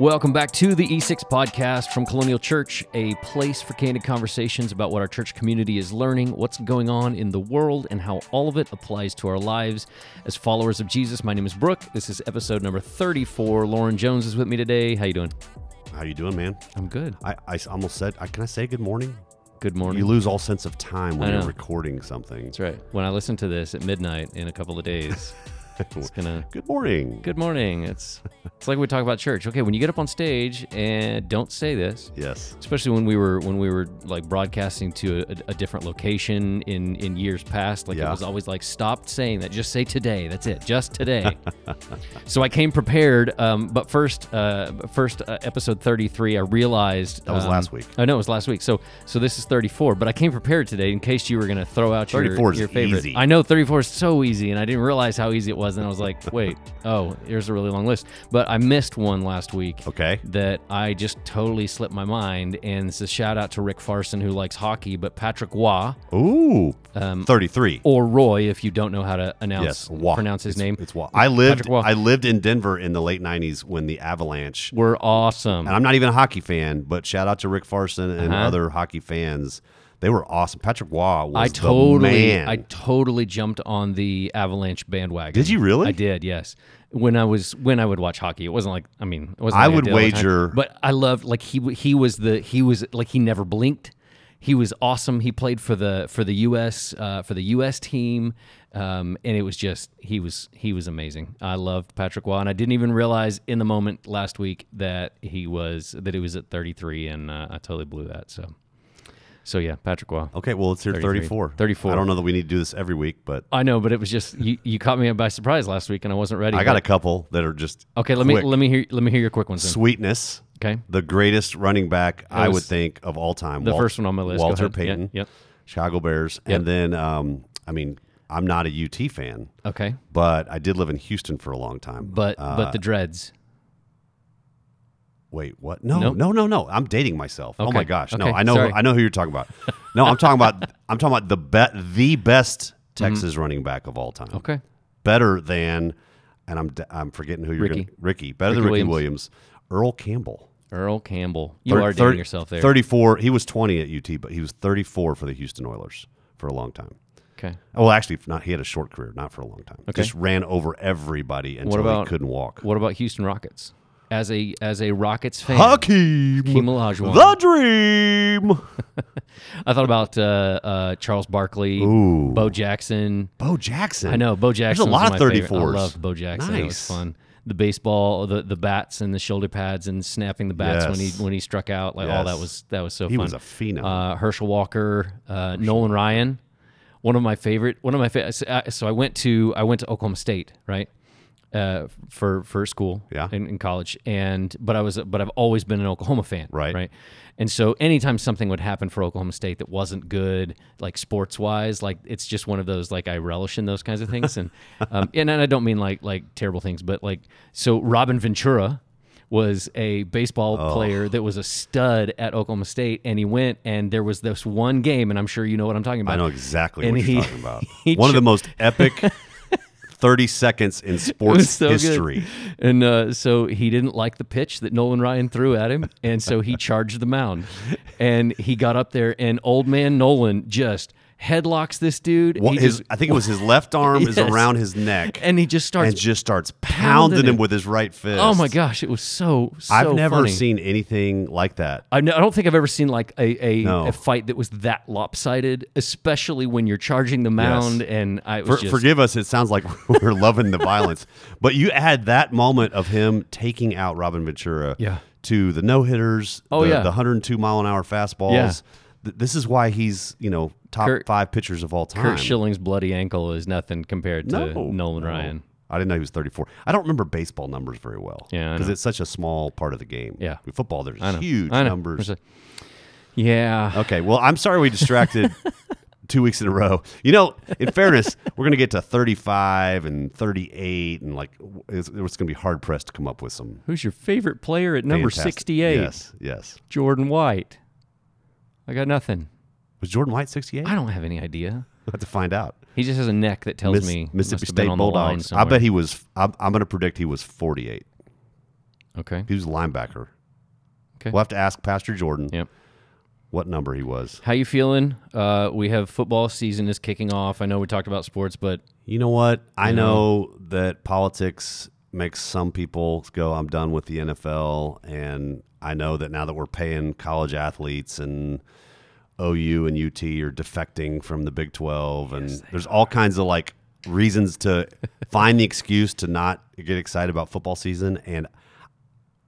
Welcome back to the E6 podcast from Colonial Church, a place for candid conversations about what our church community is learning, what's going on in the world, and how all of it applies to our lives as followers of Jesus. My name is Brooke. This is episode number 34. Lauren Jones is with me today. How you doing? How you doing, man? I'm good. I, I almost said, I, can I say good morning? Good morning. You lose all sense of time when you're recording something. That's right. When I listen to this at midnight in a couple of days, it's gonna. Good morning. Good morning. It's it's like we talk about church. Okay, when you get up on stage and don't say this, Yes. especially when we were when we were like broadcasting to a, a different location in in years past like it was always like stop saying that just say today that's it just today so i came prepared um, but first uh, first uh, episode 33 i realized That was um, last week. i know it was last week so so this is 34 but i came prepared today in case you were going to throw out your, 34 is your favorite easy. i know 34 is so easy and i didn't realize how easy it was and i was like wait oh here's a really long list but i missed one last week Okay. that I just totally slipped my mind. And it's a shout out to Rick Farson, who likes hockey, but Patrick Roy, Ooh. um, 33. or Roy, if you don't know how to announce Yes. Pronounce his It's- name, It's Wa. I lived. Waugh. I lived in Denver in the late '90s when the Avalanche. were awesome. And I'm not even a hockey fan, but shout out to Rick Farson and Uh-huh. other hockey fans. They were awesome. Patrick Roy was I the totally, man. I totally jumped on the Avalanche bandwagon. Did you really? I did. Yes. When I was when I would watch hockey, it wasn't like I mean, it wasn't. I like would all the time, wager- but I loved like he he was the he was like he never blinked. He was awesome. He played for the for the U.S. Uh, for the U.S. team, um, and it was just he was he was amazing. I loved Patrick Roy, and I didn't even realize in the moment last week that he was that he was at 33, and uh, I totally blew that. So, so yeah, Patrick Roy. okay, well, let's hear 34. 34. I don't know that we need to do this every week, but I know, but it was just you, you caught me by surprise last week, and I wasn't ready. I got a couple that are just okay. Let quick. me let me hear let me hear your quick ones. Then. Sweetness. Okay, the greatest running back I would think of all time. the first one on my list. Walter Payton, Yep. Chicago Bears, Yep. and then um, I mean I'm not a UT fan, Okay, but I did live in Houston for a long time. but Uh, but the dreads. Wait, what? No, Nope. no, no, no. I'm dating myself. Oh my gosh, no, I know, Sorry. I know who you're talking about. No, I'm talking about, I'm talking about the be- the best Mm-hmm. Texas running back of all time. Okay, better than, and I'm I'm forgetting who you're Ricky. Gonna, Ricky, better Ricky than Ricky Williams. Williams. Earl Campbell. Earl Campbell. You Thir- are dating yourself there. 34. He was 20 at UT, but he was 34 for the Houston Oilers for a long time. Okay. Well, actually, not. He had a short career, not for a long time. Okay. Just ran over everybody until about he couldn't walk. What about Houston Rockets? As a as a Rockets fan, Hakeem, Hakeem Olajuwon. the dream. I thought about uh, uh, Charles Barkley, Ooh. Bo Jackson. Bo Jackson. I know Bo Jackson. There's a lot of 34s. I loved Bo Jackson. It was fun. The baseball, the the bats and the shoulder pads and snapping the bats when he when he struck out. Like all that was that was so He fun. was a phenom. Uh, Herschel Walker, uh, Nolan Ryan, one of my favorite. One of my favorite. So I went to I went to Oklahoma State, right, uh, for for school, Yeah. in, in college, and but I was but I've always been an Oklahoma fan, Right. right. And so anytime something would happen for Oklahoma State that wasn't good, like sports wise, like it's just one of those like I relish in those kinds of things, and um, and I don't mean like like terrible things, but like so Robin Ventura was a baseball Oh. player that was a stud at Oklahoma State, and he went and there was this one game, and I'm sure you know what I'm talking about. I know exactly And what you're talking about. he One of the most epic 30 seconds in sports so good. history. And uh, so he didn't like the pitch that Nolan Ryan threw at him, and so he charged the mound, and he got up there, and old man Nolan just headlocks this dude. He his, just- I think it was his left arm is around his neck and he just starts and just starts pounding pounding him with his right fist. Oh my gosh, it was so. so I've never funny. seen anything like that. I, no, I don't think I've ever seen like a a, No. a fight that was that lopsided, especially when you're charging the mound. And I For, just, forgive us, it sounds like we're loving the violence. But you add that moment of him taking out Robin Ventura Yeah. to the no hitters, Oh, the, yeah. the 102 mile an hour fastballs. Yeah. Th- This is why he's, you know, top Kurt- five pitchers of all time. Curt Schilling's bloody ankle is nothing compared to no, Nolan no. Ryan. I didn't know he was 34. I don't remember baseball numbers very well. Yeah, Because it's such a small part of the game. Yeah. With football, there's huge numbers. A- yeah. Okay, well, I'm sorry we distracted two weeks in a row. You know, in fairness, we're going to get to 35 and 38, and like it's, it's going to be hard pressed to come up with some Who's your favorite player at number 68? Yes, yes. Jordan White. I got nothing. Was Jordan White 68? I don't have any idea. We'll have to find out. He just has a neck that tells Miss- me Mississippi must have been State on the line Bulldogs. I bet he was. I'm, I'm going to predict he was 48. Okay. He was a linebacker. Okay. We'll have to ask Pastor Jordan Yep. what number he was. How you feeling? Uh, we have football season is kicking off. I know we talked about sports, but You know what? I You know that politics makes some people go, I'm done with the NFL. And I know that now that we're paying college athletes and OU and UT are defecting from the Big 12, and there's all kinds of like reasons to find the excuse to not get excited about football season. And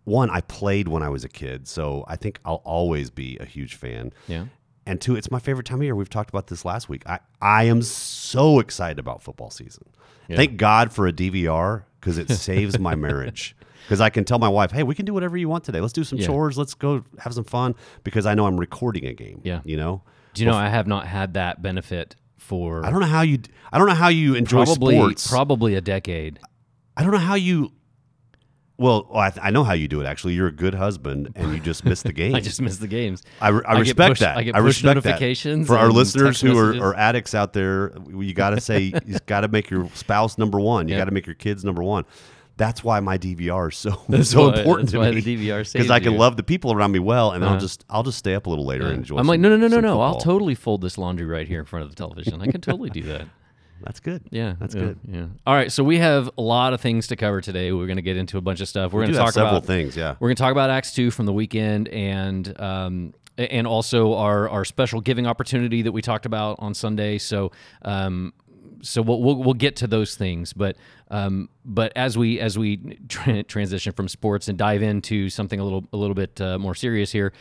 one, I played when I was a kid, so I think I'll always be a huge fan. yeah. And two, it's my favorite time of year. We've talked about this last week. I, I am so excited about football season. Thank God for a DVR because it saves my marriage. Because I can tell my wife, hey, we can do whatever you want today. Let's do some Yeah. chores. Let's go have some fun because I know I'm recording a game. Yeah. You know? Do you know I have not had that benefit for I don't know how you I don't know how you enjoy probably sports. probably a decade. I don't know how you well, I, I know how you do it. Actually, you're a good husband, and you just miss the game. I just miss the games. I, re- I I respect push- that. I get push respect that. notifications for our listeners who are, are addicts out there. You got to say you got to make your spouse number one. You Yeah. got to make your kids number one. That's why my DVR is so That's so why- important that's to why me. the DVR because I can you. love the people around me well, and Uh-huh. I'll just I'll just stay up a little later and enjoy. I'm like, some- no, no, no, no, some no. I'll totally fold this laundry right here in front of the television. I can totally do that. That's good. Yeah, that's yeah, good. Yeah. All right, so we have a lot of things to cover today. We're going to get into a bunch of stuff. We're We going to talk several about things. Yeah. We're going to talk about Acts two from the weekend and um, and also our our special giving opportunity that we talked about on Sunday. So um, so we'll, we'll we'll get to those things, but um, but as we as we tra- transition from sports and dive into something a little a little bit uh, more serious here.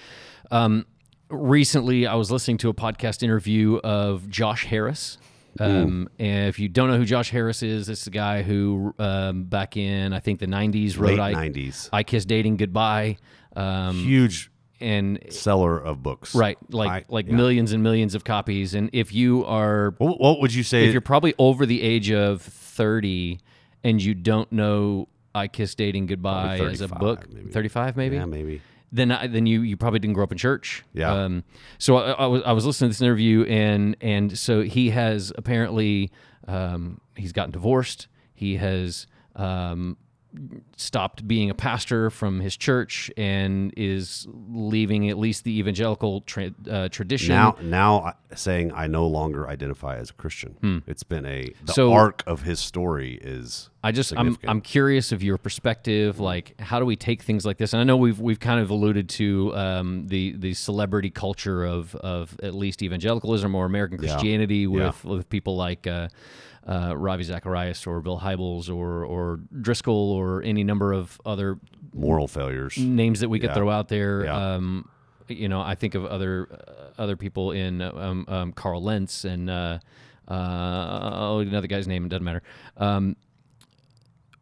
Um, recently, I was listening to a podcast interview of Josh Harris. Um, and if you don't know who Josh Harris is, this is a guy who um, back in I think the '90s wrote Late I, '90s. I Kiss Dating Goodbye. Um, Huge and seller of books. right, like I- like yeah. millions and millions of copies. And if you are, What, what would you say? if you're probably over the age of 30 and you don't know I Kiss Dating Goodbye as a 35 book, maybe. 35 maybe, yeah, maybe. Then I, then you you probably didn't grow up in church. Yeah. Um, so I, I was I was listening to this interview and and so he has apparently um, he's gotten divorced. He has um, stopped being a pastor from his church and is leaving at least the evangelical tra- uh, tradition. Now, now saying I no longer identify as a Christian. It's been a the Hmm. So- arc of his story is. I just I'm. I'm curious of your perspective. Like, how do we take things like this? And I know we've we've kind of alluded to um, the the celebrity culture of of at least evangelicalism or American Christianity with with people like. Uh, uh, Ravi Zacharias or Bill Hybels or or Driscoll or any number of other moral failures. names that we could Yeah. throw out there. Yeah. Um, you know, I think of other uh, other people in um, um, Carl Lentz and uh, uh, oh, another guy's name. It doesn't matter. Um,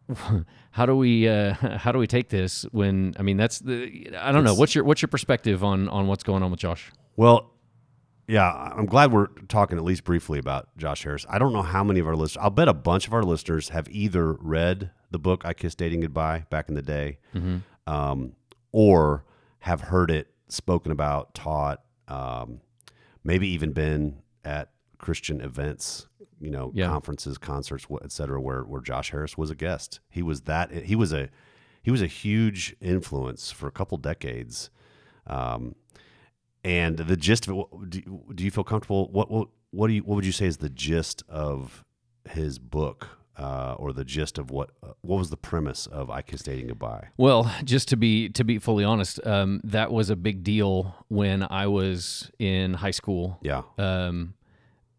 how do we uh, how do we take this when I mean that's the I don't know what's your what's your perspective on on what's going on with Josh? Well, yeah, I'm glad we're talking at least briefly about Josh Harris. I don't know how many of our listeners. I'll bet a bunch of our listeners have either read the book "I Kissed Dating Goodbye" back in the day, um, or have heard it spoken about, taught, um, maybe even been at Christian events, you know, Yeah. conferences, concerts, et cetera, where where Josh Harris was a guest. He was that. He was a he was a huge influence for a couple decades. Um, and the gist of it, do you, do you feel comfortable? What, what what do you what would you say is the gist of his book, uh, or the gist of what uh, what was the premise of I Kissed Dating Goodbye? Well, just to be to be fully honest, um, that was a big deal when I was in high school. Yeah, Um,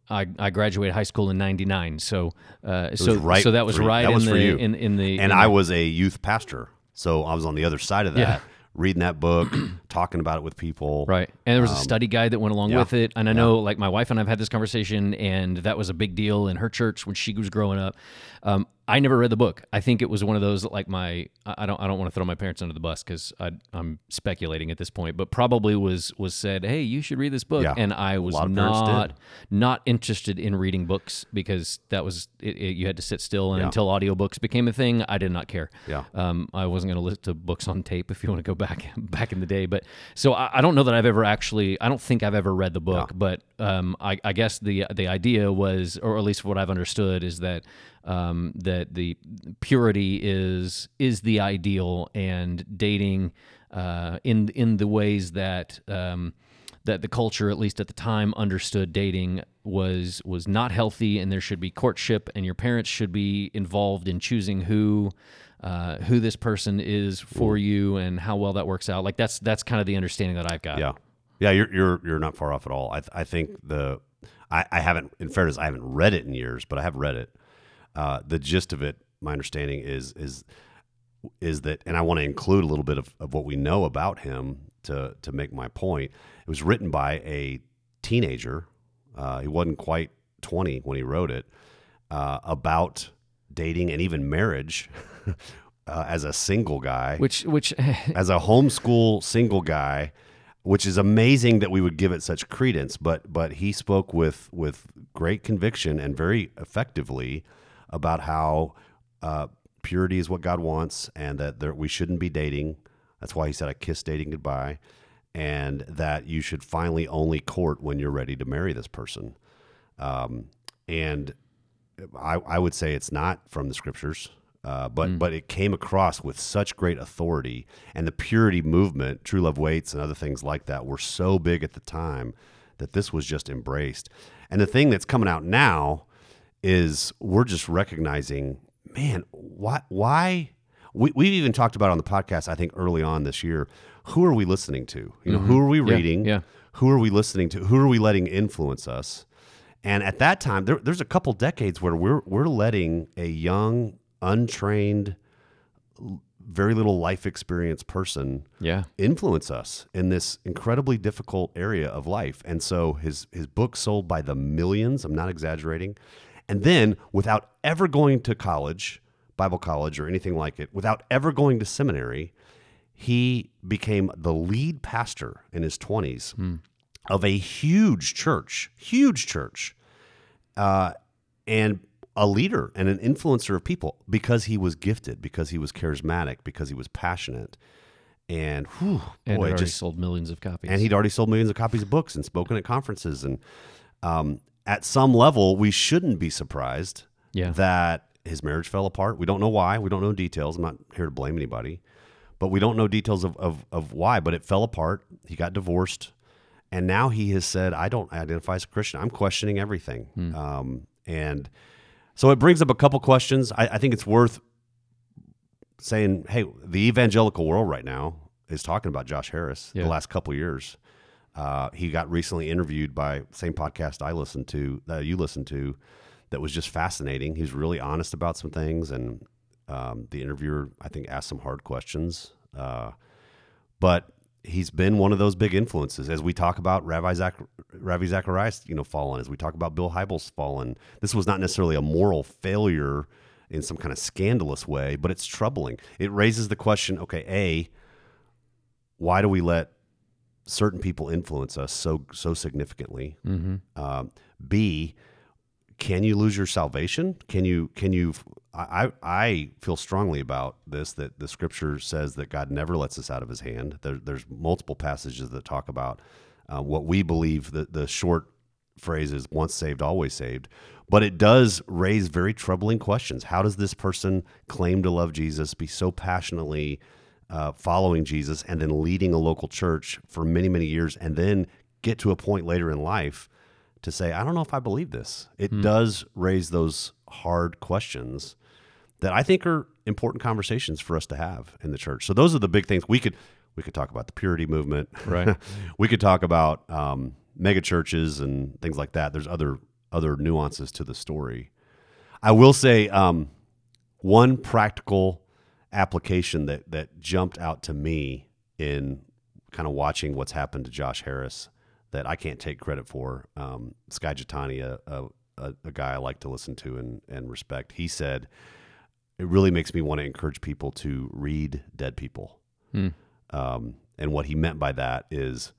I, I graduated high school in '99, so uh, so right so that was right That in was the in in the and in I the- was a youth pastor, so I was on the other side of that, Yeah. Reading that book, talking about it with people. Right. And there was a study guide that went along Um, yeah. with it. And I know, like, my wife and I have had this conversation, and that was a big deal in her church when she was growing up. Um, I never read the book. I think it was one of those like my I don't I don't want to throw my parents under the bus because I'm speculating at this point, but probably was was said, hey, you should read this book, Yeah. and I was lot of parents not not interested in reading books because that was it, it, you had to sit still, and Yeah. until audiobooks became a thing, I did not care. Yeah. Um, I wasn't going to listen to books on tape if you want to go back back in the day. But so I, I don't know that I've ever actually. I don't think I've ever read the book. But um, I, I guess the the idea was, or at least what I've understood, is that um, that the purity is is the ideal, and dating uh, in in the ways that um, that the culture, at least at the time, understood dating was was not healthy, and there should be courtship, and your parents should be involved in choosing who uh, who this person is for you, and how well that works out. Like that's that's kind of the understanding that I've got. Yeah, yeah, you're you're you're not far off at all. I th- I think the I, I haven't in fairness I haven't read it in years, but I have read it. Uh, the gist of it, my understanding is is is that, and I want to include a little bit of, of what we know about him to to make my point. It was written by a teenager. Uh, he wasn't quite twenty when he wrote it uh, about dating and even marriage uh, as a single guy, Which which as a homeschool single guy, which is amazing that we would give it such credence. But but he spoke with with great conviction and very effectively about how uh, purity is what God wants, and that there, we shouldn't be dating. That's why he said, "I kiss dating goodbye," and that you should finally only court when you're ready to marry this person. Um, and I, I would say it's not from the scriptures, uh, but but it came across with such great authority, and the purity movement, True Love Waits, and other things like that were so big at the time that this was just embraced. And the thing that's coming out now is we're just recognizing, man, why why we we've even talked about on the podcast. I think early on this year, who are we listening to? You know, who are we reading? yeah. Who are we listening to? Who are we letting influence us? And at that time, there, there's a couple decades where we're we're letting a young, untrained, very little life experience person yeah. influence us in this incredibly difficult area of life. And so his his book sold by the millions. I'm not exaggerating. And then, without ever going to college, Bible college or anything like it, without ever going to seminary, he became the lead pastor in his 20s of a huge church, huge church, uh, and a leader and an influencer of people because he was gifted, because he was charismatic, because he was passionate. And whew, And boy, just sold millions of copies. and he'd already sold millions of copies of books and spoken at conferences. And um, at some level, we shouldn't be surprised Yeah. that his marriage fell apart. We don't know why. We don't know details. I'm not here to blame anybody, but we don't know details of, of, of why. But it fell apart. He got divorced. And now he has said, I don't identify as a Christian. I'm questioning everything. Um, and so it brings up a couple questions. I, I think it's worth saying, hey, the evangelical world right now is talking about Josh Harris Yeah. the last couple years. Uh, he got recently interviewed by same podcast I listened to that you listened to that was just fascinating. He was really honest about some things, and um, the interviewer I think asked some hard questions. Uh, but he's been one of those big influences as we talk about Ravi Zach, Ravi Zacharias, you know, fallen. As we talk about Bill Hybels fallen, this was not necessarily a moral failure in some kind of scandalous way, but it's troubling. It raises the question: Okay, a why do we let certain people influence us so so significantly? Um, B, can you lose your salvation? Can you can you? I I feel strongly about this that the Scripture says that God never lets us out of His hand. There, there's multiple passages that talk about uh, what we believe. The the short phrase is "once saved, always saved," but it does raise very troubling questions. How does this person claim to love Jesus, be so passionately uh, following Jesus, and then leading a local church for many many years, and then get to a point later in life? to say, I don't know if I believe this. It does raise those hard questions that I think are important conversations for us to have in the church. So those are the big things we could we could talk about the purity movement, Right. we could talk about um, mega churches and things like that. There's other other nuances to the story. I will say um, one practical application that that jumped out to me in kind of watching what's happened to Josh Harris that I can't take credit for. Um, Skye Jethani, a, a, a, a guy I like to listen to and, and respect, he said, it really makes me want to encourage people to read dead people. Um, and what he meant by that is,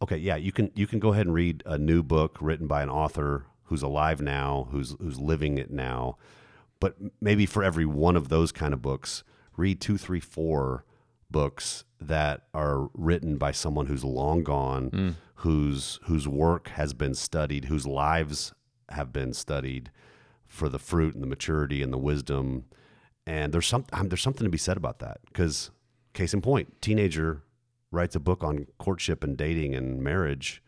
okay, yeah, you can you can go ahead and read a new book written by an author who's alive now, who's who's living it now, but maybe for every one of those kind of books, read two, three, four books that are written by someone who's long gone, whose whose work has been studied, whose lives have been studied for the fruit and the maturity and the wisdom. And there's some um, there's something to be said about that because case in point, teenager writes a book on courtship and dating and marriage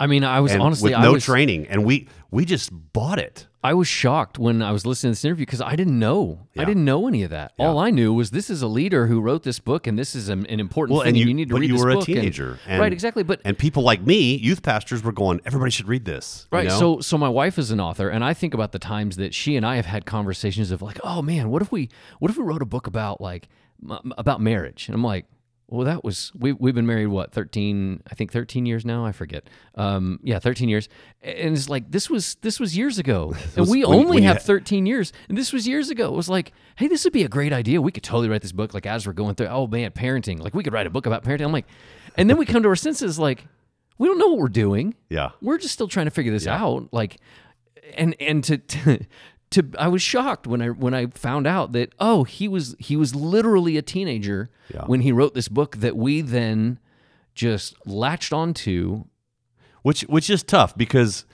I mean, I was honestly with I no was, training, and we we just bought it. I was shocked when I was listening to this interview because I didn't know. I didn't know any of that. All I knew was this is a leader who wrote this book, and this is an, an important Well, thing. and you, need to read. you were a book. and- teenager, and- right? Exactly. But And people like me, youth pastors, were going. Everybody should read this. you Right. know? So so my wife is an author and I think about the times that she and I have had conversations of like, "Oh man, what if we what if we wrote a book about like m- about marriage?" And I'm like, "Well, that was we we've been married what, 13, I think 13 years now, I forget. Um yeah, 13 years. And it's like this was this was years ago. and we when- only when have had- 13 years. And this was years ago. It was like, "Hey, this would be a great idea. We could totally write this book like as we're going through, oh man, parenting. Like we could write a book about parenting." I'm like, and then we come to our senses like we don't know what we're doing yeah, we're just still trying to figure this out like and and to, to to I was shocked when I when I found out that oh he was he was literally a teenager Yeah. when he wrote this book that we then just latched onto which which is tough because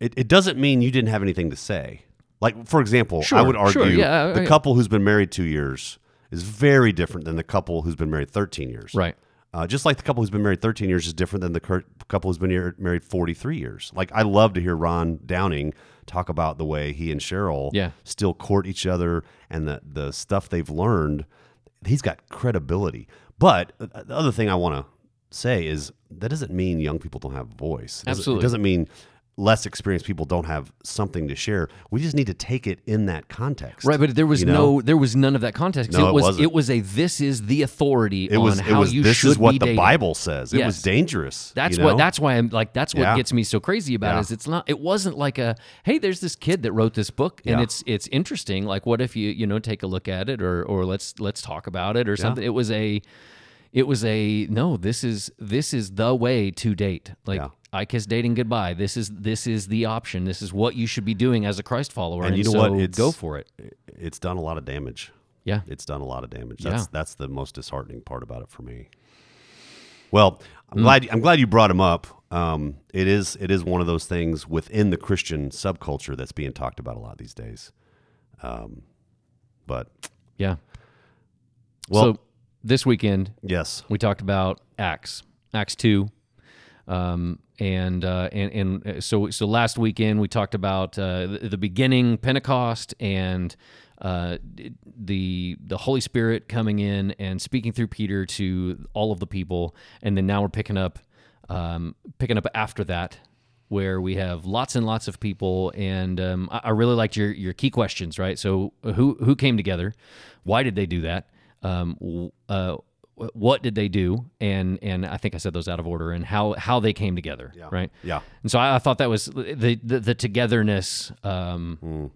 it, it doesn't mean you didn't have anything to say. Like for example, I would argue sure, yeah, the yeah. couple who's been married two years is very different than the couple who's been married 13 years. right Uh, just like the couple who's been married 13 years is different than the cur- couple who's been married 43 years. Like I love to hear Ron Downing talk about the way he and Cheryl Yeah. still court each other and the the stuff they've learned. He's got credibility. But uh, the other thing I want to say is that doesn't mean young people don't have a voice. It Absolutely. It doesn't mean less experienced people don't have something to share. We just need to take it in that context. right but there was You know? no there was none of that context No, it it was wasn't. it was a this is the authority It was on it how was you this should is what be the dating. Bible says. It was dangerous. That's what know? that's why I'm like that's what Yeah. gets me so crazy about Yeah. it is it's not it wasn't like a hey there's this kid that wrote this book and Yeah. it's it's interesting like what if you you know take a look at it or or let's let's talk about it or something it was a it was a no this is this is the way to date like. I kiss dating goodbye this is this is the option this is what you should be doing as a Christ follower And you know so what? It's- go for it it's done a lot of damage. yeah It's done a lot of damage. Yeah. That's that's the most disheartening part about it for me. Well, I'm Mm. glad I'm glad you brought him up. Um, it is it is one of those things within the Christian subculture that's being talked about a lot these days. Um, but yeah Well- so this weekend yes, we talked about Acts, Acts two, um, and uh, and and uh, so so last weekend we talked about uh, the, beginning Pentecost and uh, the the Holy Spirit coming in and speaking through Peter to all of the people, and then now we're picking up um, picking up after that. Where we have lots and lots of people, and um, I, I really liked your your key questions, right? So, who who came together? Why did they do that? um, uh, what did they do? And and I think I said those out of order and how how they came together, right? yeah, And so I, I thought that was the the, the togetherness um, Hmm.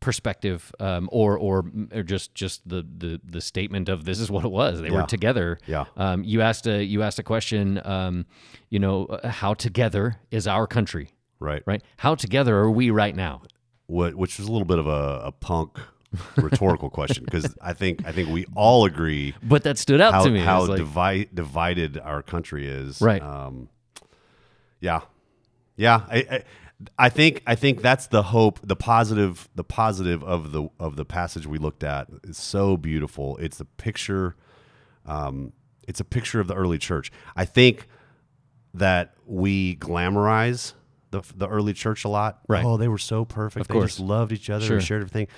perspective, um, or, or or just just the, the the statement of this is what it was. They Yeah. were together. Yeah. Um, you asked a you asked a question. Um, you know, uh, how together is our country? right, Right? How together are we right now? What, which was a little bit of a, a punk rhetorical question because I think I think we all agree But that stood out how, to me. How like, divi- divided our country is. Right. Um, yeah, yeah. I, I, I think I think that's the hope, the positive, the positive of the of the passage we looked at is so beautiful. It's a picture. Um, it's a picture of the early church. I think that we glamorize the the early church a lot. Right. Oh, they were so perfect. Of they course. just loved each other Sure. and shared everything.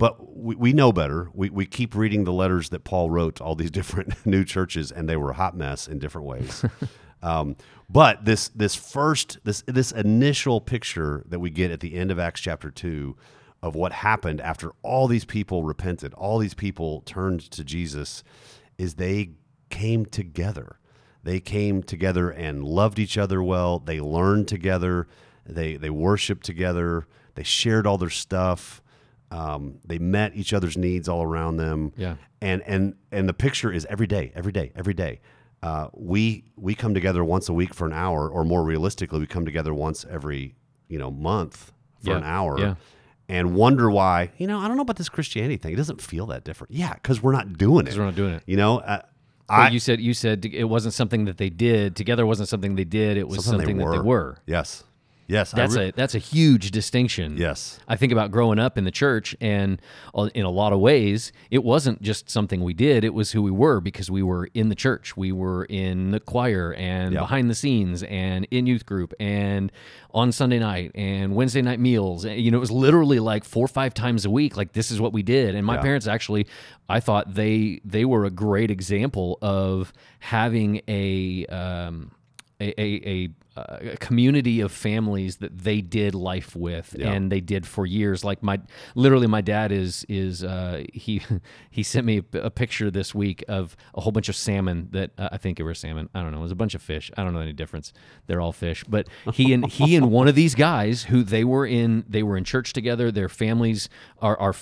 But we, we know better. We, we keep reading the letters that Paul wrote to all these different new churches, and they were a hot mess in different ways. um, but this this first this this initial picture that we get at the end of Acts chapter two of what happened after all these people repented, all these people turned to Jesus, is they came together. They came together and loved each other well. They learned together. They they worshiped together. They shared all their stuff. Um, they met each other's needs all around them. Yeah. And and and the picture is every day, every day, every day. Uh, we we come together once a week for an hour, or more realistically, we come together once every you know month for Yeah, an hour. yeah. And wonder why, you know, I don't know about this Christianity thing. It doesn't feel that different. Yeah, because we're not doing it. we're not doing it. You know, uh, I you said you said it wasn't something that they did together. Wasn't something they did. It was something, that they were. Yes. Yes. That's re- a that's a huge distinction. Yes. I think about growing up in the church, and uh, in a lot of ways, it wasn't just something we did; it was who we were because we were in the church, we were in the choir, and Yeah. behind the scenes, and in youth group, and on Sunday night, and Wednesday night meals. You know, it was literally like four or five times a week. Like this is what we did, and my Yeah. parents actually, I thought they they were a great example of having a. Um, a, a, a, a community of families that they did life with Yeah. and they did for years. Like my literally my dad is is uh, he he sent me a, a picture this week of a whole bunch of salmon that uh, I think it was salmon. I don't know. It was a bunch of fish. I don't know any difference. They're all fish. But he and he and one of these guys who they were in they were in church together. Their families are are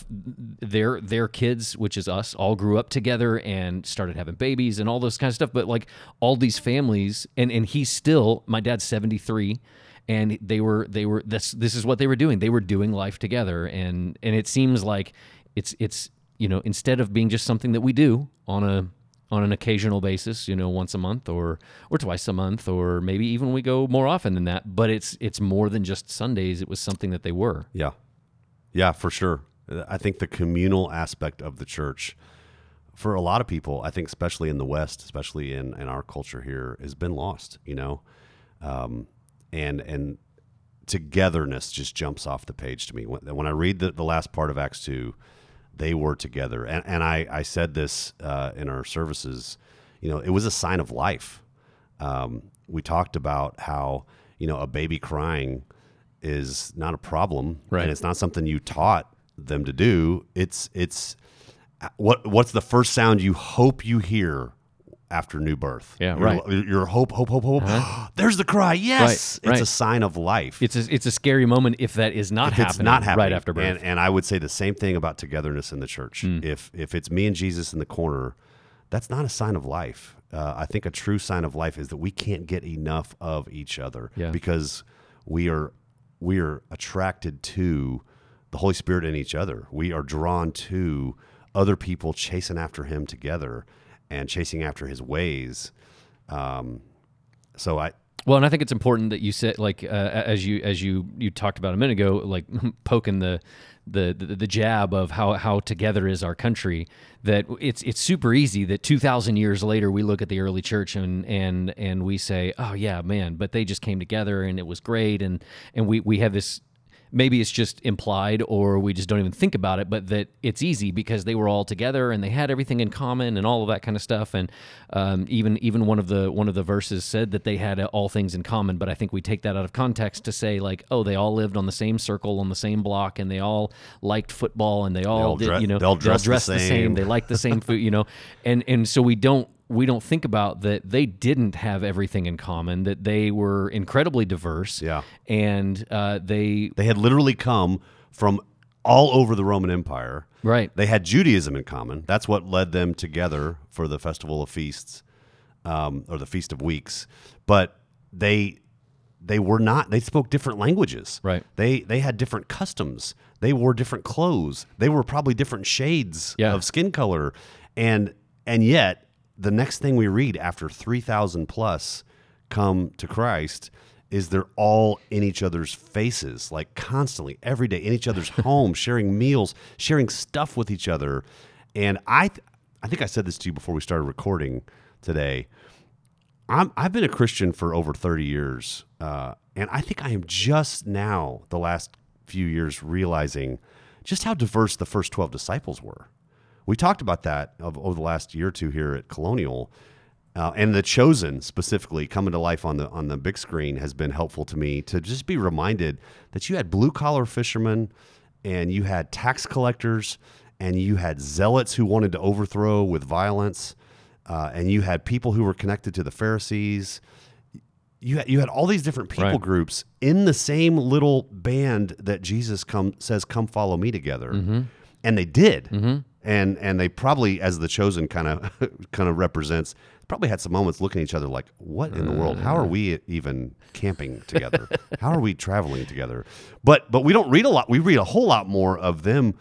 their their kids which is us all grew up together and started having babies and all those kind of stuff. But like all these families and and he's still my dad's 73 and they were they were this this is what they were doing they were doing life together and and it seems like it's it's you know instead of being just something that we do on a on an occasional basis you know once a month or or twice a month or maybe even we go more often than that but it's it's more than just sundays it was something that they were Yeah. Yeah, for sure. I think the communal aspect of the church for a lot of people, I think especially in the West, especially in, in our culture here, has been lost, you know? Um, and and togetherness just jumps off the page to me. When, when I read the, the last part of Acts 2, they were together. And, and I, I said this uh, in our services, you know, it was a sign of life. Um, we talked about how, you know, a baby crying is not a problem Right. and it's not something you taught them to do. It's, it's, what, what's the first sound you hope you hear after new birth? Yeah, Your- right. Uh-huh. Your, hope, hope, hope, hope. There's the cry. Yes. Right, It's a sign of life it's a, it's a scary moment if that is not if happening it's not happening right after birth And, and I would say the same thing about togetherness in the church. Hmm. If if it's me and Jesus in the corner, that's not a sign of life. Uh, I think a true sign of life is that we can't get enough of each other Yeah. because we are we are attracted to the Holy Spirit in each other. We are drawn to other people chasing after Him together and chasing after His ways. Um, so I Well, and I think it's important that you said, like, uh, as you as you you talked about a minute ago, like poking the the the, the jab of how how together is our country. That it's it's super easy that two thousand years later we look at the early church and and and we say, oh yeah, man, but they just came together and it was great, and and we we have this maybe it's just implied or we just don't even think about it but that it's easy because they were all together and they had everything in common and all of that kind of stuff and um, even even one of the one of the verses said that they had all things in common but i think we take that out of context to say like oh they all lived on the same circle on the same block and they all liked football and they all, all did dre- you know they all dressed the the same. same they liked the same food you know and and so we don't we don't think about that they didn't have everything in common that they were incredibly diverse Yeah. and uh, they They had literally come from all over the Roman Empire. Right. They had Judaism in common. That's what led them together for the Festival of Feasts, um, or the Feast of Weeks. But they they were not. They spoke different languages. Right. They they had different customs. They wore different clothes. They were probably different shades Yeah. of skin color, and and yet the next thing we read after three thousand plus come to Christ is they're all in each other's faces, like constantly, every day, in each other's homes, sharing meals, sharing stuff with each other. And I, th- I think I said this to you before we started recording today. I'm, I've been a Christian for over 30 years, uh, and I think I am just now, the last few years, realizing just how diverse the first 12 disciples were. We talked about that of, over the last year or two here at Colonial, uh, and the chosen specifically coming to life on the on the big screen has been helpful to me to just be reminded that you had blue collar fishermen, and you had tax collectors, and you had zealots who wanted to overthrow with violence, uh, and you had people who were connected to the Pharisees. You had, you had all these different people Right. groups in the same little band that Jesus come says, "Come follow me" together, and they did, and and they probably, as the chosen kind of kind of represents, probably had some moments looking at each other like, "What in the world? How are uh. we even camping together? How are we traveling together?" But but we don't read a lot. We read a whole lot more of them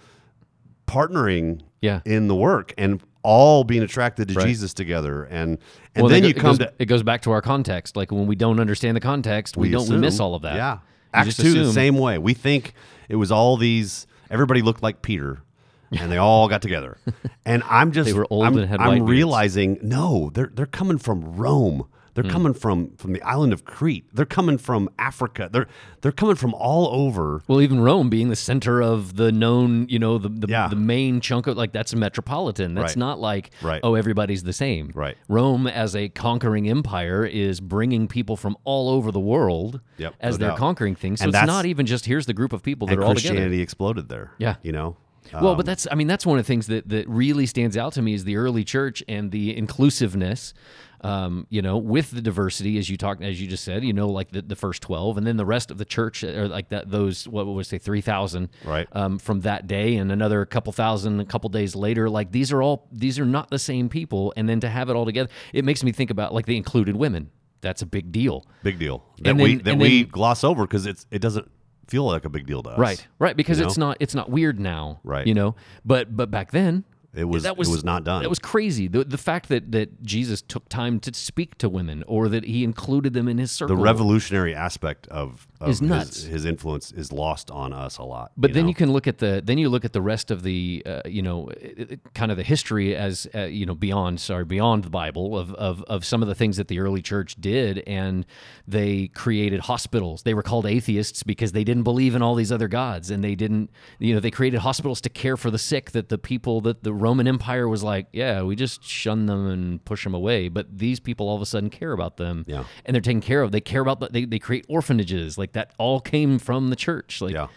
partnering Yeah. in the work and all being attracted to Right. Jesus together, and and Well, then it you come it goes, to it goes back to our context. Like when we don't understand the context, we, don't we miss all of that. Yeah, You Acts just two the same way. We think it was all these. Everybody looked like Peter, and they all got together. And I'm just They were old I'm, and had I'm white beards. realizing no, they're they're coming from Rome. They're Hmm. coming from from the island of Crete. They're coming from Africa. They're they're coming from all over. Well, even Rome being the center of the known, you know, the the, Yeah. the main chunk of like that's a metropolitan. That's Right. not like Right. oh everybody's the same. Right. Rome as a conquering empire is bringing people from all over the world Yep, as no they're doubt. conquering things. So And it's not even just here's the group of people that And are all together. Christianity exploded there. Yeah. you know. Well, but that's I mean that's one of the things that that really stands out to me is the early church and the inclusiveness. Um, you know, with the diversity, as you talked, as you just said, you know, like the, the first twelve, and then the rest of the church, or like that, those what would we say, three thousand, Right. Um, from that day, and another couple thousand, a couple days later, like these are all these are not the same people, and then to have it all together, it makes me think about like the included women. That's a big deal. big deal that And we then- that we then- gloss over because it's it doesn't feel like a big deal to us. Right, right, because you it's not it's not weird now, Right. You know, but but back then It was, that was it was not done. That was crazy. The the fact that that Jesus took time to speak to women, or that he included them in his circle. the revolutionary aspect of, of Is his- nuts. His, influence is lost on us a lot. But you then know? you can look at the then you look at the rest of the uh, you know it- it- kind of the history as uh, you know beyond sorry beyond the Bible of, of of some of the things that the early church did and they created hospitals. They were called atheists because they didn't believe in all these other gods and they didn't you know they created hospitals to care for the sick that the people that the Roman Empire was like yeah we just shun them and push them away but these people all of a sudden care about them Yeah. and they're taken care of. They care about the, they they create orphanages like that all came from the church like Yeah.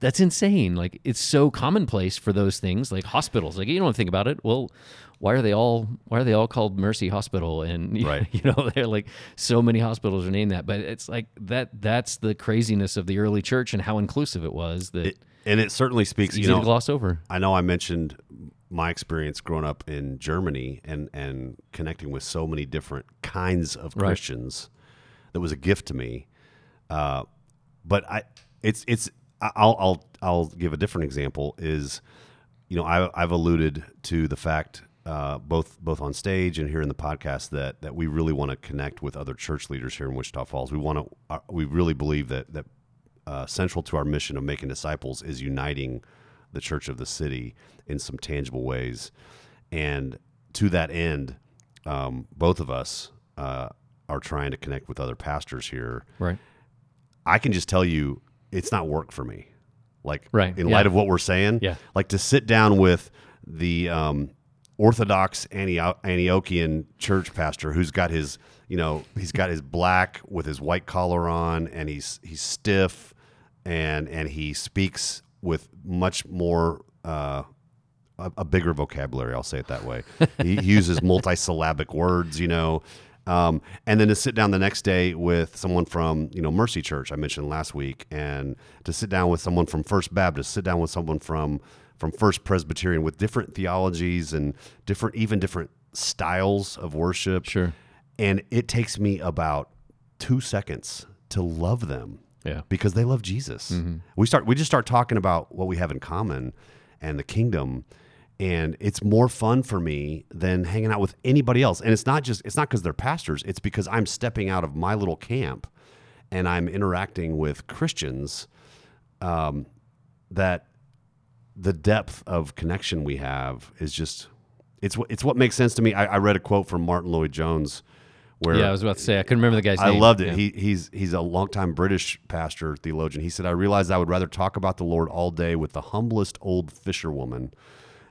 that's insane. Like it's so commonplace for those things, like hospitals. Like you don't think about it. Well, why are they all why are they all called Mercy Hospital? And you, Right. you know, they're like so many hospitals are named that. But it's like that that's the craziness of the early church and how inclusive it was that It- and it certainly speaks. it's You easy know, to gloss over. I know I mentioned my experience growing up in Germany and and connecting with so many different kinds of Right. Christians. That was a gift to me. Uh, but I, it's it's I'll I'll I'll give a different example. Is you know I I've alluded to the fact. Uh, both both on stage and here in the podcast that that we really want to connect with other church leaders here in Wichita Falls. We want to uh, we really believe that that uh, central to our mission of making disciples is uniting the church of the city in some tangible ways. And to that end, um, both of us uh, are trying to connect with other pastors here. Right. I can just tell you, it's not work for me. Like, Right, in yeah. light of what we're saying, Yeah. like to sit down with the um, Orthodox Antiochian church pastor who's got his, you know, he's got his black with his white collar on, and he's he's stiff, and and he speaks with much more. Uh, a, a bigger vocabulary. I'll say it that way. he, he uses multisyllabic words, you know. Um, and then to sit down the next day with someone from, you know, Mercy Church I mentioned last week, and to sit down with someone from First Baptist, sit down with someone from from First Presbyterian with different theologies and different, even different styles of worship. Sure. And it takes me about two seconds to love them Yeah. because they love Jesus. We start we just start talking about what we have in common and the kingdom and it's more fun for me than hanging out with anybody else. And it's not just it's not cuz they're pastors, it's because I'm stepping out of my little camp and I'm interacting with Christians um, that the depth of connection we have is just it's what it's what makes sense to me. I, I read a quote from Martyn Lloyd Jones where Yeah, I was about to say I couldn't remember the guy's I name. I loved it. Yeah. He he's he's a longtime British pastor theologian. He said, "I realized I would rather talk about the Lord all day with the humblest old fisherwoman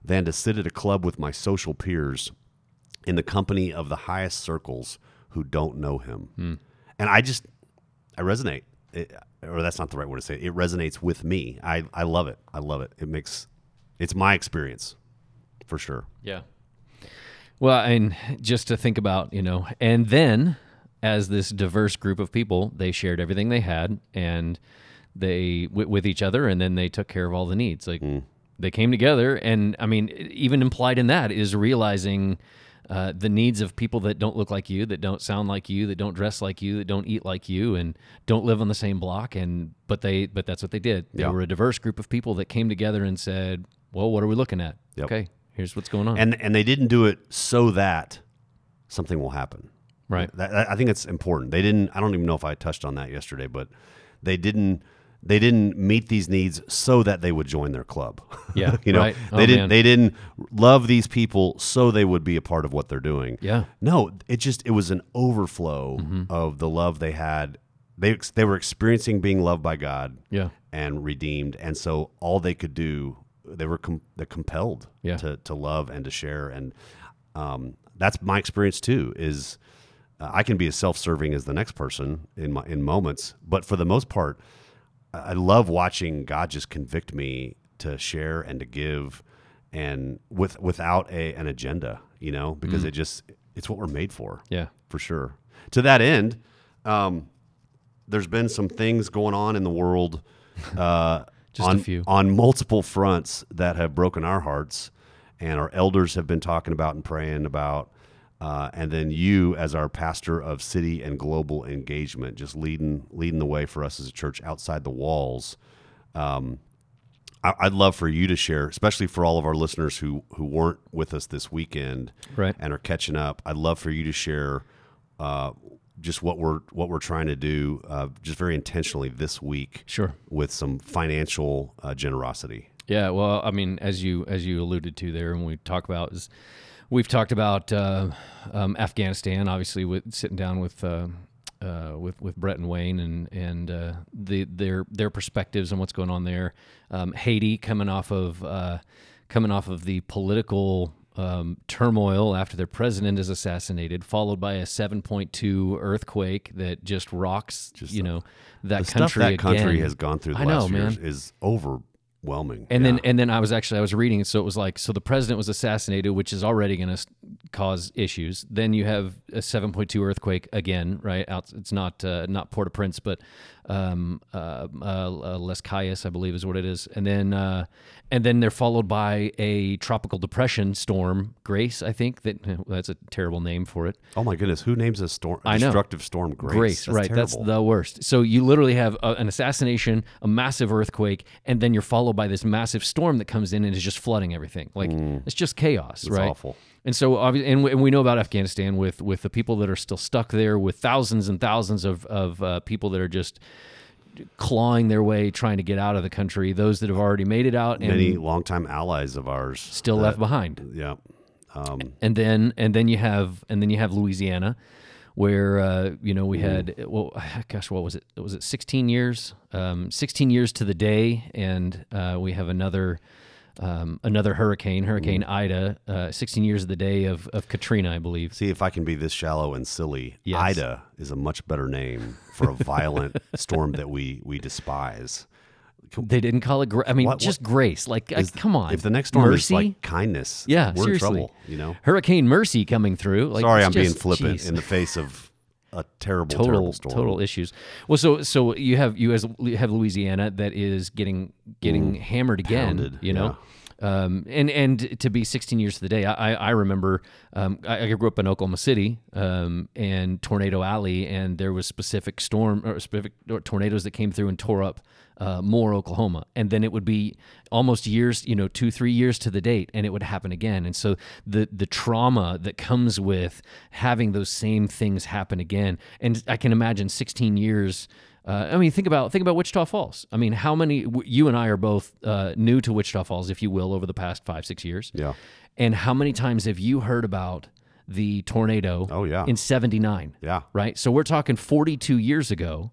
than to sit at a club with my social peers in the company of the highest circles who don't know Him." Hmm. And I just I resonate. It, or that's not the right word to say. It. it resonates with me. I I love it. I love it. It makes it's my experience for sure. Yeah. Well, and just to think about, you know, and then as this diverse group of people, they shared everything they had and they w- with each other, and then they took care of all the needs. Like they came together, and I mean, even implied in that is realizing. Uh, the needs of people that don't look like you, that don't sound like you, that don't dress like you, that don't eat like you, and don't live on the same block. And but they, but that's what they did. They were a diverse group of people that came together and said, "Well, what are we looking at? Yep. Okay, Here's what's going on. and and they didn't do it so that something will happen. right. That, I think it's important. They didn't. I don't even know if I touched on that yesterday, but they didn't. They didn't meet these needs so that they would join their club. Yeah, you know, right. Oh, they didn't. man. They didn't love these people so they would be a part of what they're doing. Yeah. No, it just it was an overflow Mm-hmm. of the love they had. They they were experiencing being loved by God Yeah. and redeemed, and so all they could do, they were com- they're compelled Yeah. to to love and to share, and um, that's my experience too. Is uh, I can be as self-serving as the next person in my in moments, but for the most part, I I love watching God just convict me to share and to give, and with without a an agenda, you know, because it just it's what we're made for Yeah. for sure. To that end, um, there's been some things going on in the world uh, Just a on, few. on multiple fronts that have broken our hearts, and our elders have been talking about and praying about. Uh, and then you, as our pastor of city and global engagement, just leading leading the way for us as a church outside the walls. Um, I, I'd love for you to share, especially for all of our listeners who who weren't with us this weekend, Right. and are catching up. I'd love for you to share uh, just what we're what we're trying to do, uh, just very intentionally this week, Sure. with some financial uh, generosity. Yeah, well, I mean, as you as you alluded to there, and we talk about is we've talked about uh, um, Afghanistan, obviously, with sitting down with uh, uh, with with Brett and Wayne and and uh, the their their perspectives on what's going on there. Um, Haiti coming off of uh, coming off of the political. Um, turmoil after their president is assassinated, followed by a 7.2 earthquake that just rocks, you know, that The country that country has gone through the I know, last few years man. is overwhelming. And Yeah. then and then I was actually I was reading so it was like so the president was assassinated, which is already going to cause issues. Then you have a 7.2 earthquake again, right? Out, it's not uh, not Port-au-Prince, but um, uh, uh, Les Cayes, I believe, is what it is. And then uh, and then they're followed by a tropical depression storm, Grace. I think that that's a terrible name for it. oh my goodness, who names a storm? A I know. destructive storm Grace. Grace, That's right? terrible. That's the worst. So you literally have a, an assassination, a massive earthquake, and then you're followed by this massive storm that comes in and is just flooding everything. Like it's just chaos, It's right? Mm. awful. And so, obvi- and we, and we know about Afghanistan with with the people that are still stuck there, with thousands and thousands of of uh, people that are just clawing their way trying to get out of the country. Those that have already made it out and Many longtime allies of ours still that- left behind. Yeah. Um, and then and then you have and then you have Louisiana, where uh, you know we had well, gosh, what was it? Was it 16 years? Um, 16 years to the day, and uh, we have another. Um, another hurricane, Hurricane Ida, uh, 16 years of the day of, of Katrina, I believe. See if I can be this shallow and silly. Yes. Ida is a much better name for a violent storm that we we despise. They didn't call it. Gra- I mean, What- just grace. Like, Is- come on. If the next storm Mercy? is like kindness, yeah, we're seriously. in trouble. You know. Hurricane Mercy coming through. Like, Sorry, I'm being flippant jeez. in the face of a terrible, total terrible storm. total issues. Well, so so you have you as you have Louisiana that is getting getting hammered again. Pounded, you know. Um, and and to be 16 years to the day, I I remember um, I, I grew up in Oklahoma City um, and Tornado Alley, and there was specific storm or specific tornadoes that came through and tore up uh, more Oklahoma, and then it would be almost years, you know, two three years to the date, and it would happen again. And so the the trauma that comes with having those same things happen again, and I can imagine 16 years. Uh, I mean, think about think about Wichita Falls. I mean, how many? w- You and I are both uh, new to Wichita Falls, if you will, over the past five six years. Yeah. And how many times have you heard about the tornado? Oh, yeah. in '79. Yeah. Right. So we're talking 42 years ago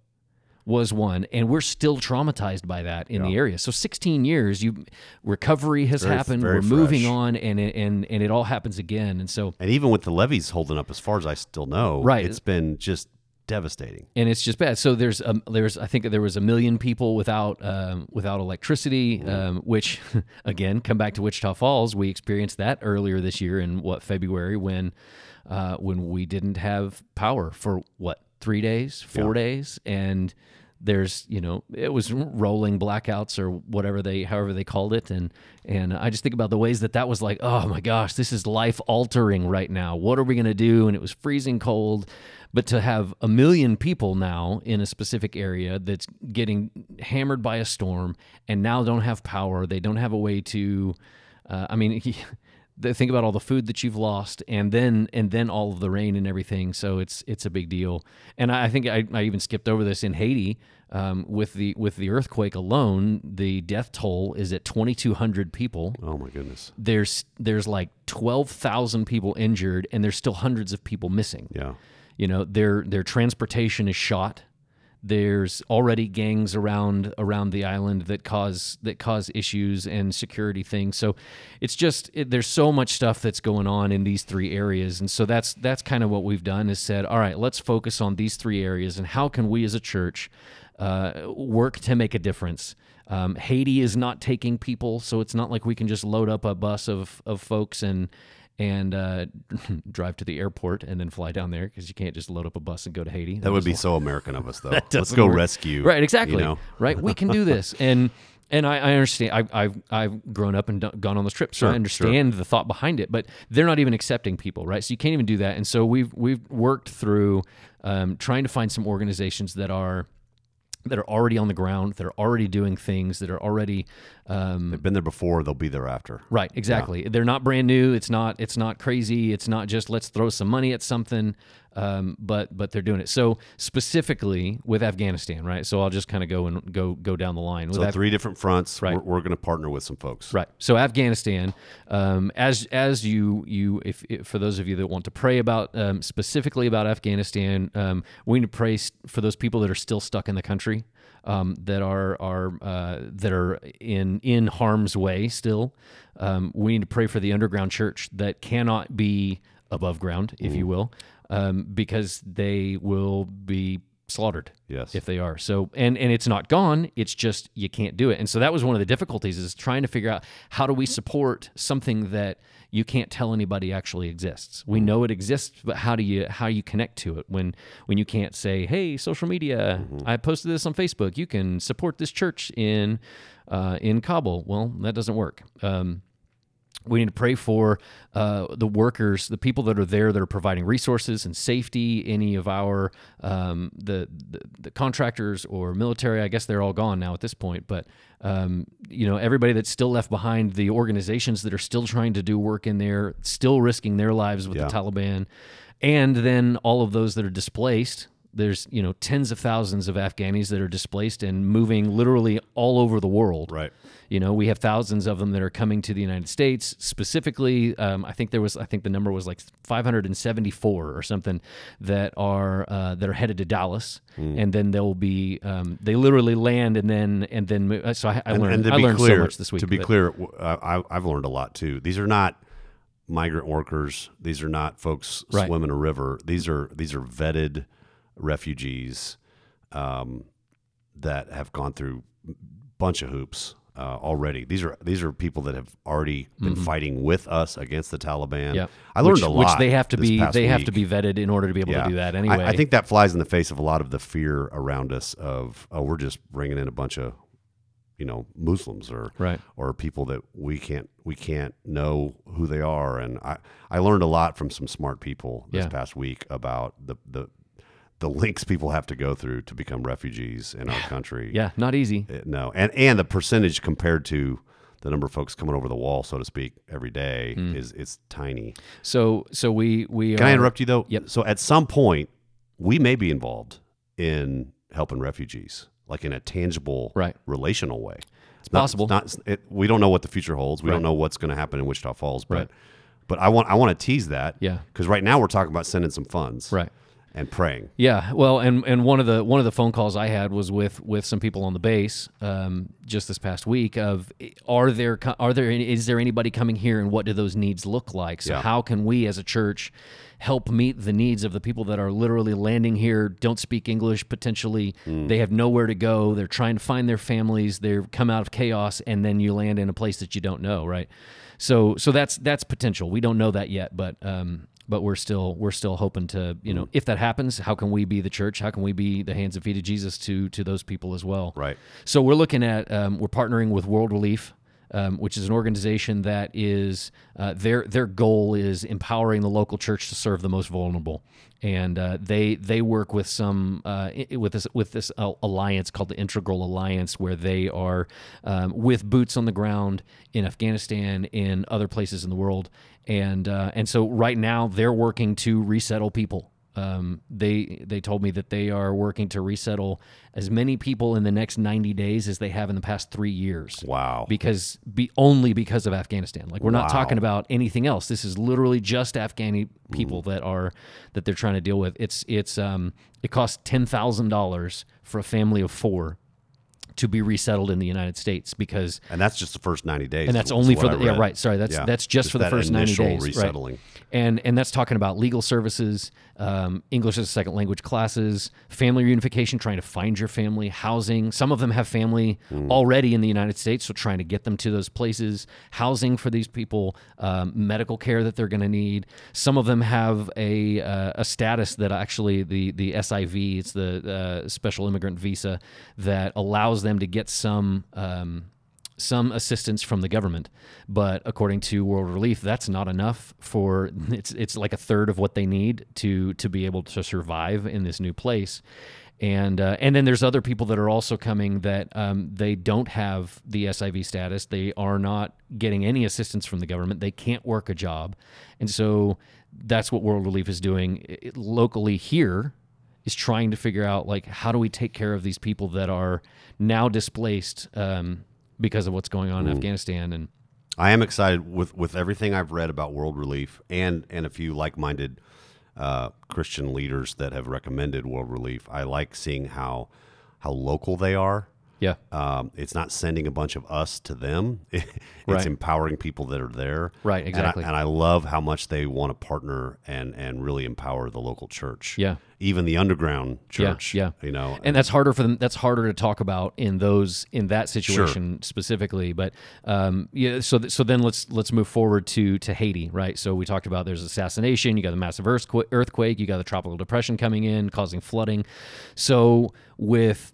was one, and we're still traumatized by that in the area. So 16 years, you recovery has Very- happened. very we're moving on, and it, and and it all happens again. And so And even with the levees holding up, as far as I still know, Right. it's been just devastating. and it's just bad. So there's um, there's I think there was a million people without um, without electricity, um, which again come back to Wichita Falls. We experienced that earlier this year in what February when uh, when we didn't have power for what three days, four days, and there's you know it was rolling blackouts or whatever they however they called it and and I just think about the ways that that was like oh my gosh this is life altering right now what are we going to do and it was freezing cold but to have a million people now in a specific area that's getting hammered by a storm and now don't have power they don't have a way to uh, I mean th- think about all the food that you've lost, and then and then all of the rain and everything. So it's it's a big deal. And I, I think I, I even skipped over this in Haiti. Um, with the with the earthquake alone, the death toll is at 2,200 people. Oh my goodness. There's there's like 12,000 people injured, and there's still hundreds of people missing. Yeah. You know, their their transportation is shot. There's already gangs around around the island that cause that cause issues and security things. So it's just it, there's so much stuff that's going on in these three areas, and so that's that's kind of what we've done is said, all right, let's focus on these three areas, and how can we as a church uh, work to make a difference. Um, Haiti is not taking people, so it's not like we can just load up a bus of of folks and and uh, drive to the airport and then fly down there because you can't just load up a bus and go to Haiti. That would be so American of us, though. Let's go work. rescue. Right, exactly. You know? Right, we can do this, and and I, I understand. I, I've I've grown up and done, gone on those trips, so Sure, I understand the thought behind it. But they're not even accepting people, right? So you can't even do that. And so we've we've worked through um, trying to find some organizations that are that are already on the ground, that are already doing things, that are already um, They've been there before. They'll be there after. Right, exactly. They're not brand new. It's not. It's not crazy. It's not just let's throw some money at something. Um, but but they're doing it. So specifically with Afghanistan, right? So I'll just kind of go and go go down the line. With So Af- three different fronts. Right. We're, we're going to partner with some folks. Right. So Afghanistan, um, as as you you if, if for those of you that want to pray about um, specifically about Afghanistan, um, we need to pray for those people that are still stuck in the country, um, that are are uh, that are in in harm's way still. Um, we need to pray for the underground church that cannot be above ground, if you will, um, because they will be slaughtered Yes. if they are so and and it's not gone it's just you can't do it and so that was one of the difficulties is trying to figure out how do we support something that you can't tell anybody actually exists. We know it exists but how do you how you connect to it when when you can't say hey social media i posted this on facebook. You can support this church in uh, in kabul. Well that doesn't work. Um, we need to pray for uh, the workers, the people that are there that are providing resources and safety. Any of our um, the, the the contractors or military, I guess they're all gone now at this point. But um, you know, everybody that's still left behind, the organizations that are still trying to do work in there, still risking their lives with Yeah. the Taliban, and then all of those that are displaced. There's you know tens of thousands of Afghanis that are displaced and moving literally all over the world. Right. You know, we have thousands of them that are coming to the United States. Specifically, um, I think there was, I think the number was like 574 or something that are uh, that are headed to Dallas, Hmm. and then they'll be, um, they literally land and then and then. So I, I And, learned, and to I be learned clear, so much this week. to be but- clear, I've learned a lot too. These are not migrant workers. These are not folks Right. swimming a river. These are these are vetted refugees um, that have gone through a bunch of hoops uh, already. These are these are people that have already been fighting with us against the Taliban. Mm-hmm. Yeah. I learned which, a lot. Which they have to be, they have to be vetted in order to be able to do that I- anyway. I, think that flies in the face of a lot of the fear around us of oh we're just bringing in a bunch of you know Muslims or Right. or people that we can't we can't know who they are and I I learned a lot from some smart people this Yeah. past week about the the the links people have to go through to become refugees in our country. yeah, not easy. Uh, No, and and the percentage compared to the number of folks coming over the wall, so to speak, every day is it's tiny. So so we we Can I interrupt you though? Yep. So at some point, we may be involved in helping refugees, like in a tangible, Right. relational way. It's possible. Not, it, we don't know what the future holds. We Right. don't know what's going to happen in Wichita Falls, but Right. but I want I want to tease that. Yeah. Because right now we're talking about sending some funds. Right. And praying. Yeah, well, and and one of the one of the phone calls I had was with with some people on the base um, just this past week. Of are there are there any- is there anybody coming here, and what do those needs look like? So Yeah. how can we as a church help meet the needs of the people that are literally landing here, don't speak English, potentially they have nowhere to go, they're trying to find their families, they've come out of chaos, and then you land in a place that you don't know, right? So so that's that's potential. We don't know that yet, but um, but we're still we're still hoping to you know if that happens how can we be the church? How can we be the hands and feet of jesus to to those people as well? Right. so we're looking at um, we're partnering with world relief um, which is an organization that is uh, their their goal is empowering the local church to serve the most vulnerable, and uh, they they work with some uh, with this with this alliance called the Integral Alliance, where they are um, with boots on the ground in Afghanistan, in other places in the world, and uh, and so right now they're working to resettle people. Um, they they told me that they are working to resettle as many people in the next 90 days as they have in the past three years. Wow. Because be only because of Afghanistan. Like we're not Wow. talking about anything else. This is literally just Afghani people that are that they're trying to deal with. It's it's um it costs ten thousand dollars for a family of four to be resettled in the United States because and that's just the first 90 days. and that's only for the yeah right sorry that's Yeah. that's just, for the first 90 initial days right. And and that's talking about legal services um, english as a second language classes family reunification trying to find your family housing. Some of them have family Hmm. already in the united states so trying to get them to those places. Housing for these people um, medical care that they're going to need. Some of them have a uh, a status that actually the the siv it's the uh, special immigrant visa that allows them to get some um, some assistance from the government, but according to World Relief, that's not enough for it's it's like a third of what they need to to be able to survive in this new place. And uh, and then there's other people that are also coming that um, they don't have the SIV status. They are not getting any assistance from the government. They can't work a job, and so that's what World Relief is doing It- locally here is trying to figure out like how do we take care of these people that are now displaced um, because of what's going on in Afghanistan and I am excited with with everything I've read about World Relief and and a few like minded uh, Christian leaders that have recommended World Relief. I like seeing how how local they are. Yeah Um, it's not sending a bunch of us to them. it's Right. empowering people that are there. Right, And I- exactly. And I, love how much they want to partner and and really empower the local church. Yeah. Even the underground church. yeah. You know. and that's harder for them that's harder to talk about in those in that situation specifically but um, yeah so th- so then let's let's move forward to to Haiti right so we talked about there's assassination you got the massive earthquake earthquake you got the tropical depression coming in causing flooding so with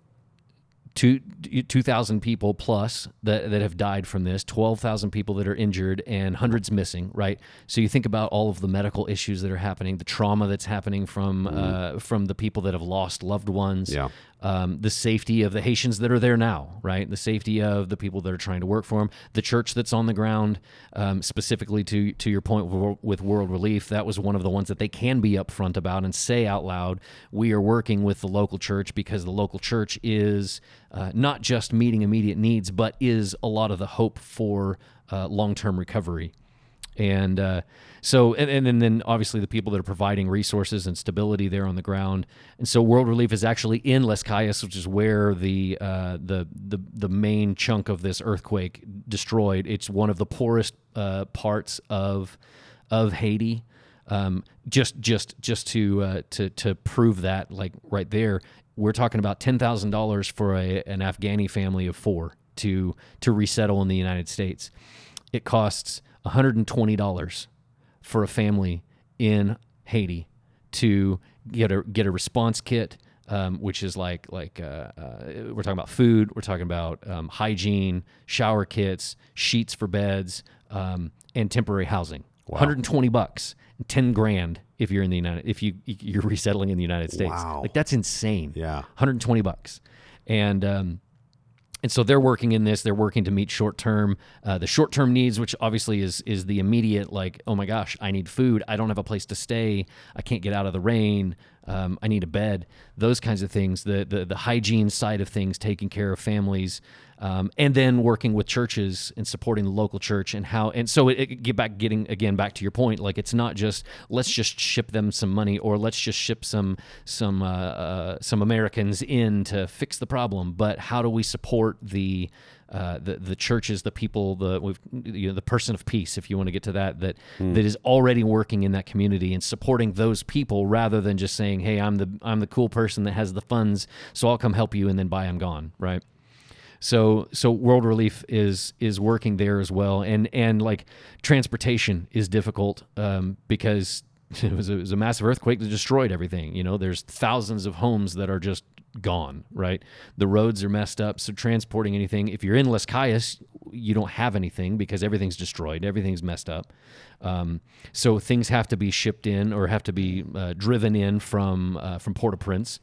two 2000 people plus that, that have died from this 12,000 people that are injured and hundreds missing right? So you think about all of the medical issues that are happening the trauma that's happening from uh, from the people that have lost loved ones. Yeah. Um, the safety of the Haitians that are there now, right? The safety of the people that are trying to work for them, the church that's on the ground, um, specifically to to your point with, World Relief, that was one of the ones that they can be upfront about and say out loud, we are working with the local church because the local church is uh, not just meeting immediate needs, but is a lot of the hope for uh, long term recovery and uh, so and, and, then obviously the people that are providing resources and stability there on the ground. And so world relief is actually in les cayas which is where the uh, the, the the main chunk of this earthquake destroyed. It's one of the poorest uh, parts of of haiti. Um, just just just to uh, to to prove that like right there we're talking about ten thousand dollars for a, an afghani family of four to to resettle in the united states. It costs $120 for a family in Haiti to get a get a response kit, um, which is like like uh, uh, we're talking about food, we're talking about um, hygiene, shower kits, sheets for beds, um, and temporary housing. 120 bucks, 10 grand if you're in the United if you you're resettling in the United States. Wow. Like that's insane. Yeah. 120 bucks, and um, and so they're working in this. They're working to meet short term, uh, the short term needs, which obviously is is the immediate like, oh my gosh, I need food. I don't have a place to stay. I can't get out of the rain. Um, I need a bed. Those kinds of things. The the the hygiene side of things, taking care of families, um, and then working with churches and supporting the local church and how. And so it, it get back getting again back to your point. Like it's not just let's just ship them some money or let's just ship some some uh, uh, some Americans in to fix the problem, but how do we support the uh, the the churches, the people, the we've, you know, the person of peace, if you want to get to that, that that is already working in that community and supporting those people, rather than just saying, "Hey, I'm the I'm the cool person that has the funds, so I'll come help you, and then bye, I'm gone." Right. So so World Relief is is working there as well, and and like transportation is difficult um, because it was, a, it was a massive earthquake that destroyed everything. You know, there's thousands of homes that are just gone. Right, the roads are messed up, so transporting anything. If you're in Las Calles, you don't have anything because everything's destroyed, everything's messed up. Um, so things have to be shipped in or have to be uh, driven in from uh, from Port-au-Prince